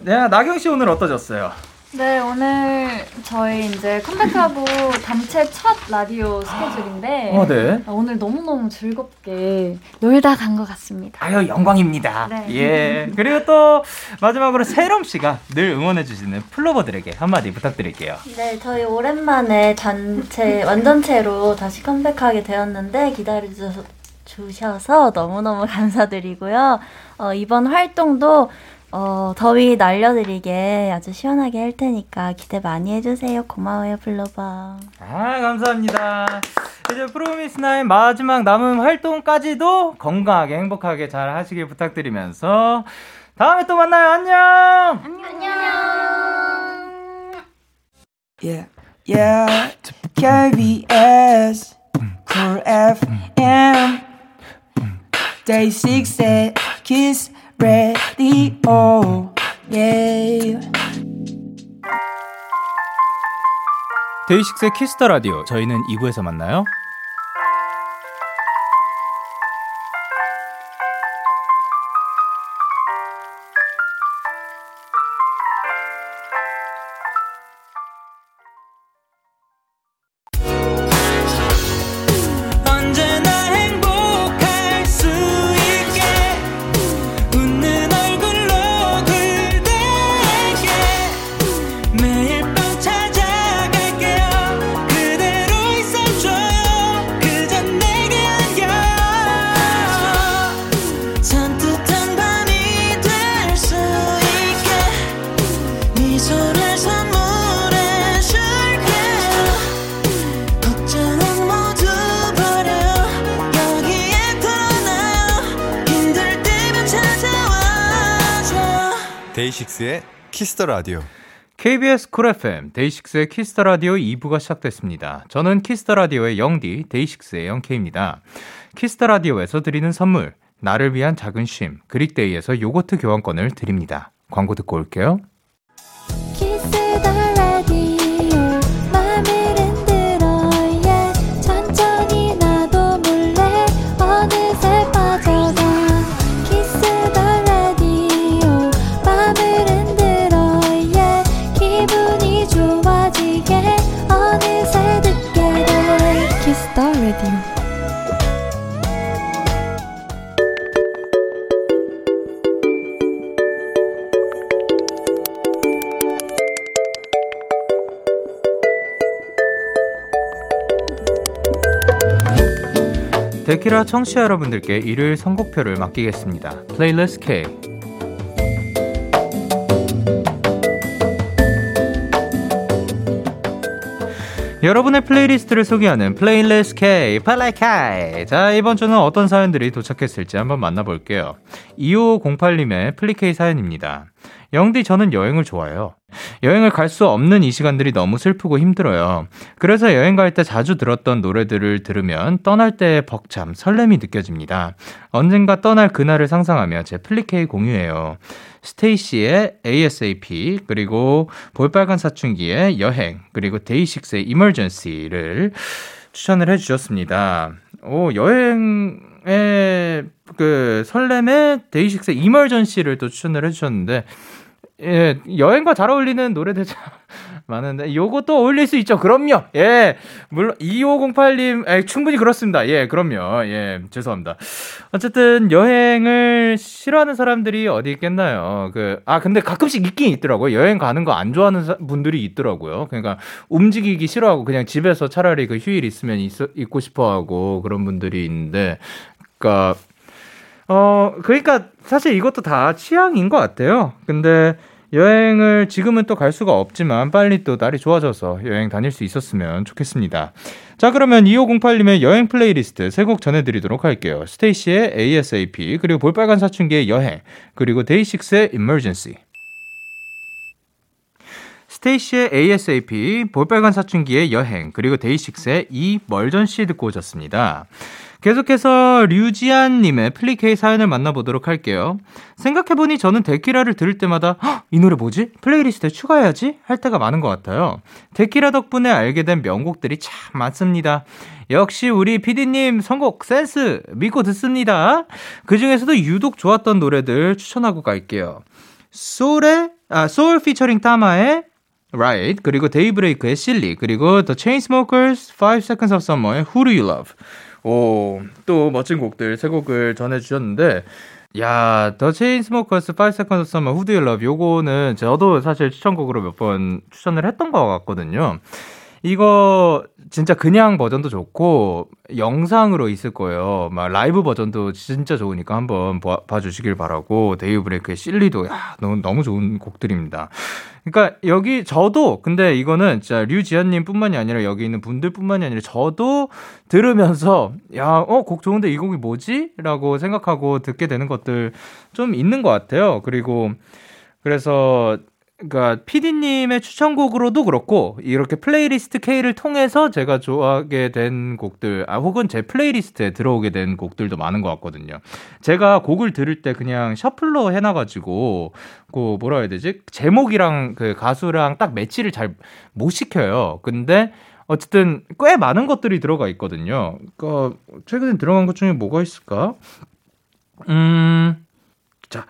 네, 나경 씨 오늘 어떠셨어요? 네, 오늘 저희 이제 컴백하고 단체 첫 라디오 스케줄인데 어, 네. 오늘 너무너무 즐겁게 놀다 간 것 같습니다. 아유 영광입니다. 네. 예. 그리고 또 마지막으로 세롬 씨가 늘 응원해 주시는 플로버들에게 한마디 부탁드릴게요. 네, 저희 오랜만에 단체, 완전체로 다시 컴백하게 되었는데 기다려 주셔서 주셔서 너무너무 감사드리고요. 어, 이번 활동도 어, 더위 날려드리게 아주 시원하게 할 테니까 기대 많이 해주세요. 고마워요, 플로버. 아 감사합니다. 이제 프로미스나인 마지막 남은 활동까지도 건강하게 행복하게 잘 하시길 부탁드리면서 다음에 또 만나요. 안녕. Yeah, yeah. KBS, Cool FM, Day 6 Kiss Radio. Yeah. 데이식스의 키스터 라디오. 저희는 2부에서 만나요. 데이식스의 Kiss the Radio. KBS Cool FM 데이식스의 Kiss the Radio 2부가 시작됐습니다. 저는 Kiss the Radio의 영디 데이식스의 영케입니다. Kiss the Radio에서 드리는 선물 나를 위한 작은 쉼 그릭데이에서 요거트 교환권을 드립니다. 광고 듣고 올게요. 키 데키라 청취자 여러분들께 일요일 선곡표를 맡기겠습니다. 플레이리스트 K. 여러분의 플레이리스트를 소개하는 플레이리스트 K, 플리 K. 자, 이번 주는 어떤 사연들이 도착했을지 한번 만나볼게요. 2508님의 플리 K 사연입니다. 영디, 저는 여행을 좋아해요. 여행을 갈 수 없는 이 시간들이 너무 슬프고 힘들어요. 그래서 여행 갈 때 자주 들었던 노래들을 들으면 떠날 때의 벅참, 설렘이 느껴집니다. 언젠가 떠날 그날을 상상하며 제 플리케이 공유해요. 스테이시의 ASAP, 그리고 볼빨간 사춘기의 여행, 그리고 데이식스의 Emergency를 추천을 해주셨습니다. 오, 여행의 그 설렘의 데이식스의 Emergency를 또 추천을 해주셨는데, 예, 여행과 잘 어울리는 노래들 참 많은데, 요것도 어울릴 수 있죠. 그럼요. 예, 물론, 2508님, 예, 충분히 그렇습니다. 예, 그럼요. 예, 죄송합니다. 어쨌든, 여행을 싫어하는 사람들이 어디 있겠나요? 그, 아, 근데 가끔씩 있긴 있더라고요. 여행 가는 거 안 좋아하는 사, 분들이 있더라고요. 그러니까, 움직이기 싫어하고, 그냥 집에서 차라리 그 휴일 있으면 있, 있고 싶어 하고, 그런 분들이 있는데, 그니까, 어, 그러니까 사실 이것도 다 취향인 것 같아요. 근데 여행을 지금은 또 갈 수가 없지만 빨리 또 날이 좋아져서 여행 다닐 수 있었으면 좋겠습니다. 자, 그러면 2508님의 여행 플레이리스트 세 곡 전해드리도록 할게요. 스테이시의 ASAP, 그리고 볼빨간 사춘기의 여행, 그리고 데이식스의 Emergency. 스테이시의 ASAP, 볼빨간 사춘기의 여행, 그리고 데이식스의 Emergency 듣고 오셨습니다. 계속해서 류지안님의 플리 K 사연을 만나보도록 할게요. 생각해보니 저는 데키라를 들을 때마다 이 노래 뭐지? 플레이리스트에 추가해야지? 할 때가 많은 것 같아요. 데키라 덕분에 알게 된 명곡들이 참 많습니다. 역시 우리 PD님 선곡 센스 믿고 듣습니다. 그 중에서도 유독 좋았던 노래들 추천하고 갈게요. 소울의, 아, 소울 피처링 타마의 Ride 그리고 데이브레이크의 Silly 그리고 The Chainsmokers 5 Seconds of Summer의 Who Do You Love 오, 또 멋진 곡들 세 곡을 전해주셨는데, 야, 더 체인스모커스 5 Seconds Summer Who Do You Love 요거는 저도 사실 추천곡으로 몇 번 추천을 했던 것 같거든요. 이거 진짜 그냥 버전도 좋고 영상으로 있을 거예요. 막 라이브 버전도 진짜 좋으니까 한번 봐, 봐주시길 바라고 데이브레이크의 Silly도 야, 너무 너무 좋은 곡들입니다. 그러니까 여기 저도 근데 이거는 진짜 류지연님 뿐만이 아니라 여기 있는 분들뿐만이 아니라 저도 들으면서 야 어 곡 좋은데 이 곡이 뭐지?라고 생각하고 듣게 되는 것들 좀 있는 것 같아요. 그리고 그래서 그러니까 PD님의 추천곡으로도 그렇고 이렇게 플레이리스트 K를 통해서 제가 좋아하게 된 곡들, 아 혹은 제 플레이리스트에 들어오게 된 곡들도 많은 것 같거든요. 제가 곡을 들을 때 그냥 shuffle로 해놔가지고 그 뭐라 해야 되지? 제목이랑 그 가수랑 딱 매치를 잘 못 시켜요. 근데 어쨌든 꽤 많은 것들이 들어가 있거든요. 그러니까 최근에 들어간 것 중에 뭐가 있을까? 음, 자.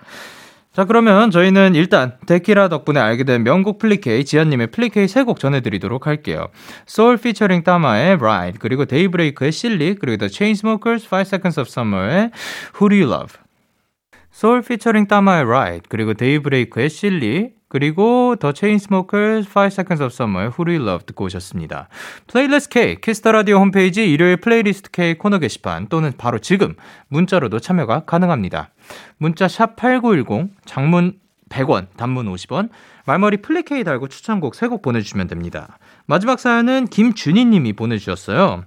자, 그러면 저희는 일단 데키라 덕분에 알게 된 명곡 플리 K, 지연님의 플리 K 세 곡 전해드리도록 할게요. 소울 피처링 따마의 Ride, 그리고 데이브레이크의 Silly, 그리고 The Chainsmokers 5 Seconds of Summer의 Who Do You Love. 소울 피처링 따마의 Ride, 그리고 데이브레이크의 Silly, 그리고 The Chainsmokers 5 Seconds of Summer의 Who Do You Love 듣고 오셨습니다. 플레이리스트 K, Kiss the Radio 홈페이지 일요일 플레이리스트 K 코너 게시판 또는 바로 지금 문자로도 참여가 가능합니다. 문자 샵 8910, 장문 100원, 단문 50원, 말머리 플리 K 달고 추천곡 3곡 보내주시면 됩니다. 마지막 사연은 김준희 님이 보내주셨어요.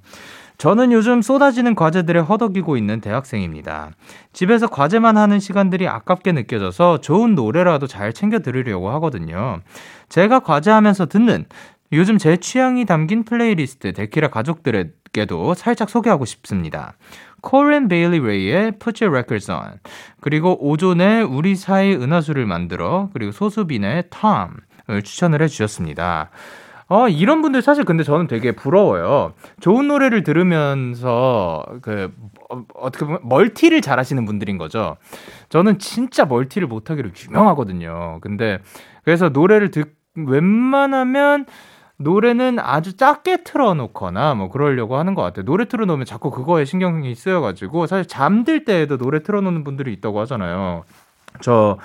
저는 요즘 쏟아지는 과제들에 허덕이고 있는 대학생입니다. 집에서 과제만 하는 시간들이 아깝게 느껴져서 좋은 노래라도 잘 챙겨 들으려고 하거든요. 제가 과제하면서 듣는 요즘 제 취향이 담긴 플레이리스트 데키라 가족들에게도 살짝 소개하고 싶습니다. 코린 베일리 레이의 Put Your Records On 그리고 오존의 우리 사이 은하수를 만들어 그리고 소수빈의 Tom을 추천을 해주셨습니다. 어, 이런 분들 사실 근데 저는 되게 부러워요. 좋은 노래를 들으면서 그 어, 어떻게 보면 멀티를 잘 하시는 분들인 거죠. 저는 진짜 멀티를 못 하기로 유명하거든요. 근데 그래서 노래를 듣 웬만하면 노래는 아주 작게 틀어놓거나 뭐 그러려고 하는 것 같아요. 노래 틀어놓으면 자꾸 그거에 신경이 쓰여가지고 사실 잠들 때에도 노래 틀어놓는 분들이 있다고 하잖아요. 저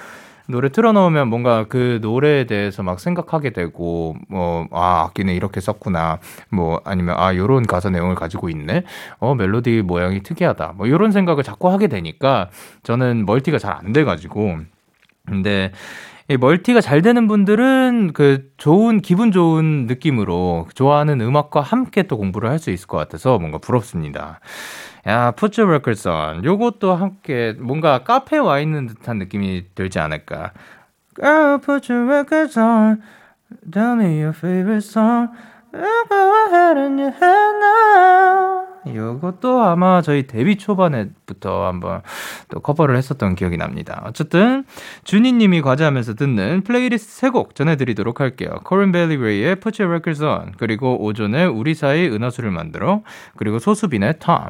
노래 틀어놓으면 뭔가 그 노래에 대해서 막 생각하게 되고, 뭐, 아, 악기는 이렇게 썼구나. 뭐, 아니면, 아, 요런 가사 내용을 가지고 있네. 어, 멜로디 모양이 특이하다. 뭐, 요런 생각을 자꾸 하게 되니까 저는 멀티가 잘 안 돼가지고. 근데, 이 멀티가 잘 되는 분들은 그 좋은 기분 좋은 느낌으로 좋아하는 음악과 함께 또 공부를 할 수 있을 것 같아서 뭔가 부럽습니다. 야, Put Your Records On. 요것도 함께 뭔가 카페에 와 있는 듯한 느낌이 들지 않을까. Girl, put your records on. Tell me your favorite song. Go ahead, let your hair down. 요것도 아마 저희 데뷔 초반에부터 한번 또 커버를 했었던 기억이 납니다. 어쨌든 준희님이 과제하면서 듣는 플레이리스트 세 곡 전해드리도록 할게요. 코린 베일리 레이의 Put Your Records On 그리고 오존의 우리 사이 은하수를 만들어 그리고 소수빈의 Tom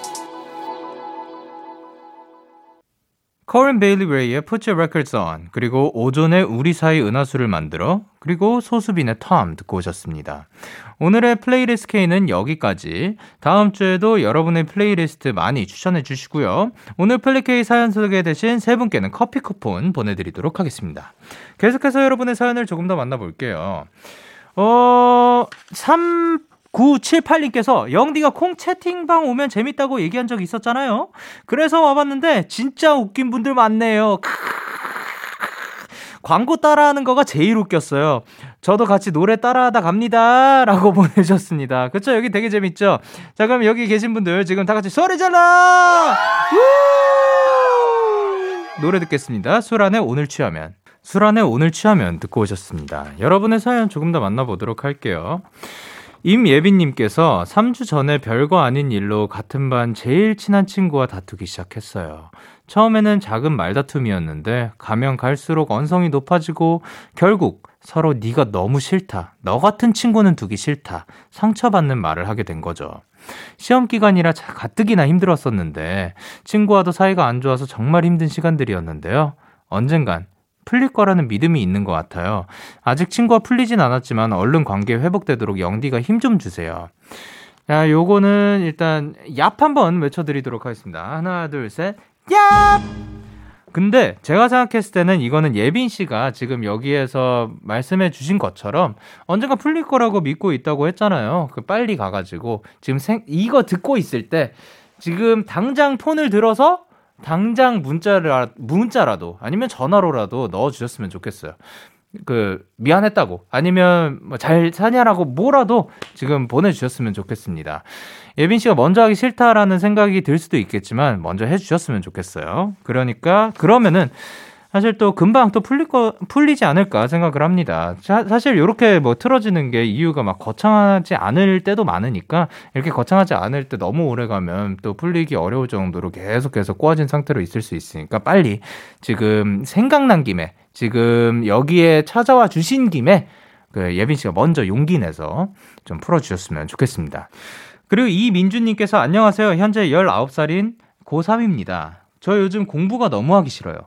코린 베일리 레이의 Put Your Records On 그리고 오존의 우리 사이 은하수를 만들어 그리고 소수빈의 Tom 듣고 오셨습니다. 오늘의 플레이리스트 K는 여기까지 다음 주에도 여러분의 플레이리스트 많이 추천해 주시고요. 오늘 플리 K 사연 소개되신 세 분께는 커피 쿠폰 보내드리도록 하겠습니다. 계속해서 여러분의 사연을 조금 더 만나볼게요. 어, 3978님께서 영디가 콩 채팅방 오면 재밌다고 얘기한 적 있었잖아요. 그래서 와봤는데 진짜 웃긴 분들 많네요. 광고 따라하는 거가 제일 웃겼어요. 저도 같이 노래 따라하다 갑니다. 라고 보내주셨습니다. 그쵸? 여기 되게 재밌죠? 자, 그럼 여기 계신 분들 지금 다 같이 소리 질러! 우! 노래 듣겠습니다. 술안에 오늘 취하면. 술안에 오늘 취하면 듣고 오셨습니다. 여러분의 사연 조금 더 만나보도록 할게요. 임예빈님께서 3주 전에 별거 아닌 일로 같은 반 제일 친한 친구와 다투기 시작했어요. 처음에는 작은 말다툼이었는데 가면 갈수록 언성이 높아지고 결국 서로 네가 너무 싫다. 너 같은 친구는 두기 싫다. 상처받는 말을 하게 된 거죠. 시험 기간이라 가뜩이나 힘들었었는데 친구와도 사이가 안 좋아서 정말 힘든 시간들이었는데요. 언젠간 풀릴 거라는 믿음이 있는 것 같아요. 아직 친구와 풀리진 않았지만 얼른 관계 회복되도록 영디가 힘 좀 주세요. 자, 요거는 일단 얍 한번 외쳐드리도록 하겠습니다. 하나, 둘, 셋, 얍! 근데 제가 생각했을 때는 이거는 예빈 씨가 지금 여기에서 말씀해 주신 것처럼 언젠가 풀릴 거라고 믿고 있다고 했잖아요. 그 빨리 가가지고 지금 생, 이거 듣고 있을 때 지금 당장 폰을 들어서 당장 문자를 문자라도 아니면 전화로라도 넣어 주셨으면 좋겠어요. 그 미안했다고 아니면 뭐잘 사냐라고 뭐라도 지금 보내 주셨으면 좋겠습니다. 예빈 씨가 먼저 하기 싫다라는 생각이 들 수도 있겠지만 먼저 해 주셨으면 좋겠어요. 그러니까 그러면은 사실 또 금방 또 풀릴 거 풀리지 않을까 생각을 합니다. 자, 사실 이렇게 뭐 틀어지는 게 이유가 막 거창하지 않을 때도 많으니까 이렇게 거창하지 않을 때 너무 오래 가면 또 풀리기 어려울 정도로 계속해서 꼬아진 상태로 있을 수 있으니까 빨리 지금 생각난 김에 지금 여기에 찾아와 주신 김에 그 예빈 씨가 먼저 용기 내서 좀 풀어 주셨으면 좋겠습니다. 그리고 이민주님께서 안녕하세요. 현재 19살인 고3입니다. 저 요즘 공부가 너무 하기 싫어요.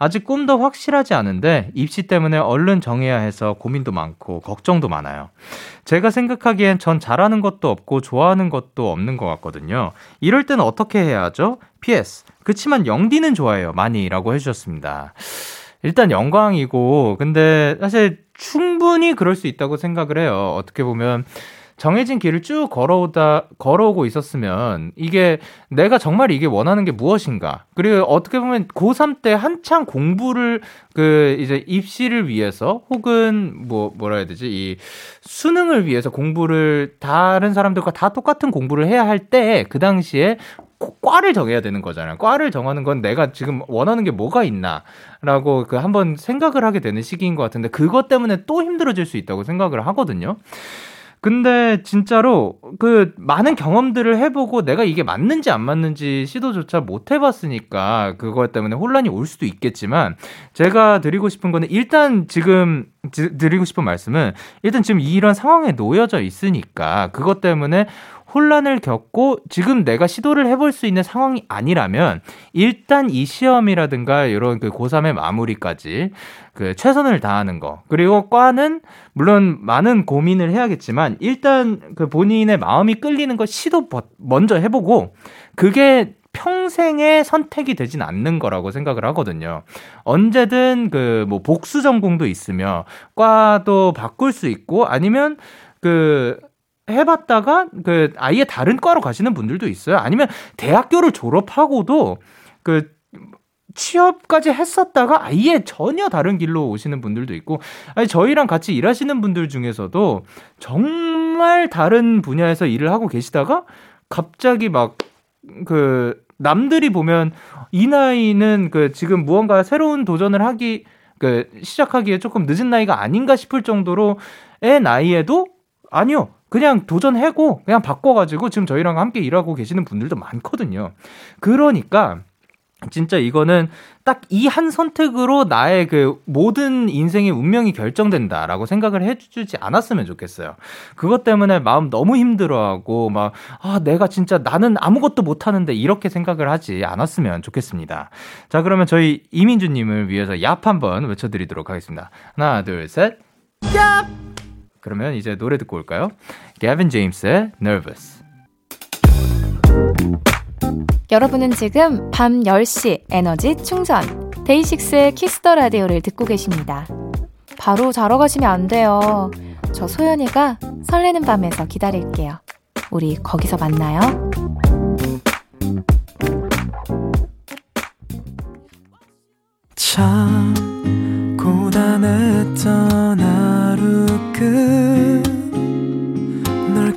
아직 꿈도 확실하지 않은데 입시 때문에 얼른 정해야 해서 고민도 많고 걱정도 많아요. 제가 생각하기엔 전 잘하는 것도 없고 좋아하는 것도 없는 것 같거든요. 이럴 때는 어떻게 해야 하죠? PS. 그치만 영디는 좋아해요. 많이 라고 해주셨습니다. 일단 영광이고, 근데 사실 충분히 그럴 수 있다고 생각을 해요. 어떻게 보면 정해진 길을 쭉 걸어오다, 걸어오고 있었으면 이게 내가 정말 이게 원하는 게 무엇인가. 그리고 어떻게 보면 고3 때 한창 공부를 그 이제 입시를 위해서 혹은 뭐 뭐라 해야 되지? 이 수능을 위해서 공부를 다른 사람들과 다 똑같은 공부를 해야 할 때 그 당시에 과를 정해야 되는 거잖아요. 과를 정하는 건 내가 지금 원하는 게 뭐가 있나라고 그 한번 생각을 하게 되는 시기인 것 같은데 그것 때문에 또 힘들어질 수 있다고 생각을 하거든요. 근데 진짜로 그 많은 경험들을 해보고 내가 이게 맞는지 안 맞는지 시도조차 못 해봤으니까 그것 때문에 혼란이 올 수도 있겠지만 제가 드리고 싶은 거는 일단 지금 드리고 싶은 말씀은 일단 지금 이런 상황에 놓여져 있으니까 그것 때문에 혼란을 겪고 지금 내가 시도를 해볼 수 있는 상황이 아니라면 일단 이 시험이라든가 이런 그 고3의 마무리까지 그 최선을 다하는 거. 그리고 과는 물론 많은 고민을 해야겠지만 일단 그 본인의 마음이 끌리는 거 시도 먼저 해보고 그게 평생의 선택이 되진 않는 거라고 생각을 하거든요. 언제든 그 뭐 복수 전공도 있으며 과도 바꿀 수 있고 아니면 그 해봤다가 그 아예 다른 과로 가시는 분들도 있어요. 아니면 대학교를 졸업하고도 그 취업까지 했었다가 아예 전혀 다른 길로 오시는 분들도 있고, 아니, 저희랑 같이 일하시는 분들 중에서도 정말 다른 분야에서 일을 하고 계시다가 갑자기 막 그 남들이 보면 이 나이는 그 지금 무언가 새로운 도전을 하기 그 시작하기에 조금 늦은 나이가 아닌가 싶을 정도로의 나이에도 아니요. 그냥 도전하고 그냥 바꿔가지고 지금 저희랑 함께 일하고 계시는 분들도 많거든요. 그러니까 진짜 이거는 딱 이 한 선택으로 나의 그 모든 인생의 운명이 결정된다라고 생각을 해주지 않았으면 좋겠어요. 그것 때문에 마음 너무 힘들어하고 막, 아, 내가 진짜 나는 아무것도 못하는데 이렇게 생각을 하지 않았으면 좋겠습니다. 자, 그러면 저희 이민주님을 위해서 얍 한번 외쳐드리도록 하겠습니다. 하나, 둘, 셋. 얍! 그러면 이제 노래 듣고 올까요? 게빈 제임스의 Nervous. 여러분은 지금 밤 10시 에너지 충전 데이식스의 Kiss the Radio를 듣고 계십니다. 바로 자러 가시면 안 돼요. 저 소연이가 설레는 밤에서 기다릴게요. 우리 거기서 만나요. 참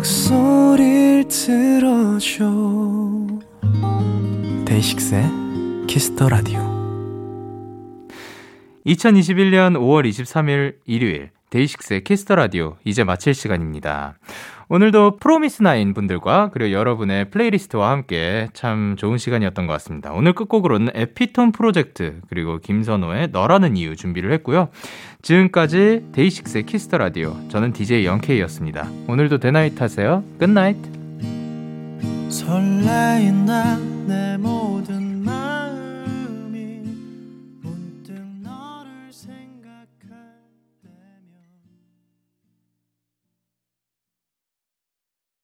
목소리를 들어줘 DAY6의 Kiss the Radio 2021년 5월 23일 일요일 DAY6의 Kiss the Radio 이제 마칠 시간입니다. 오늘도 fromis_9 분들과 그리고 여러분의 playlist와 함께 참 좋은 시간이었던 것 같습니다. 오늘 끝곡으로는 에피톤 프로젝트 그리고 김선호의 너라는 이유 준비를 했고요. 지금까지 DAY6의 Kiss the Radio 저는 DJ Young K였습니다. 오늘도 Day night 하세요. Good night. 설레인 나의 모든 말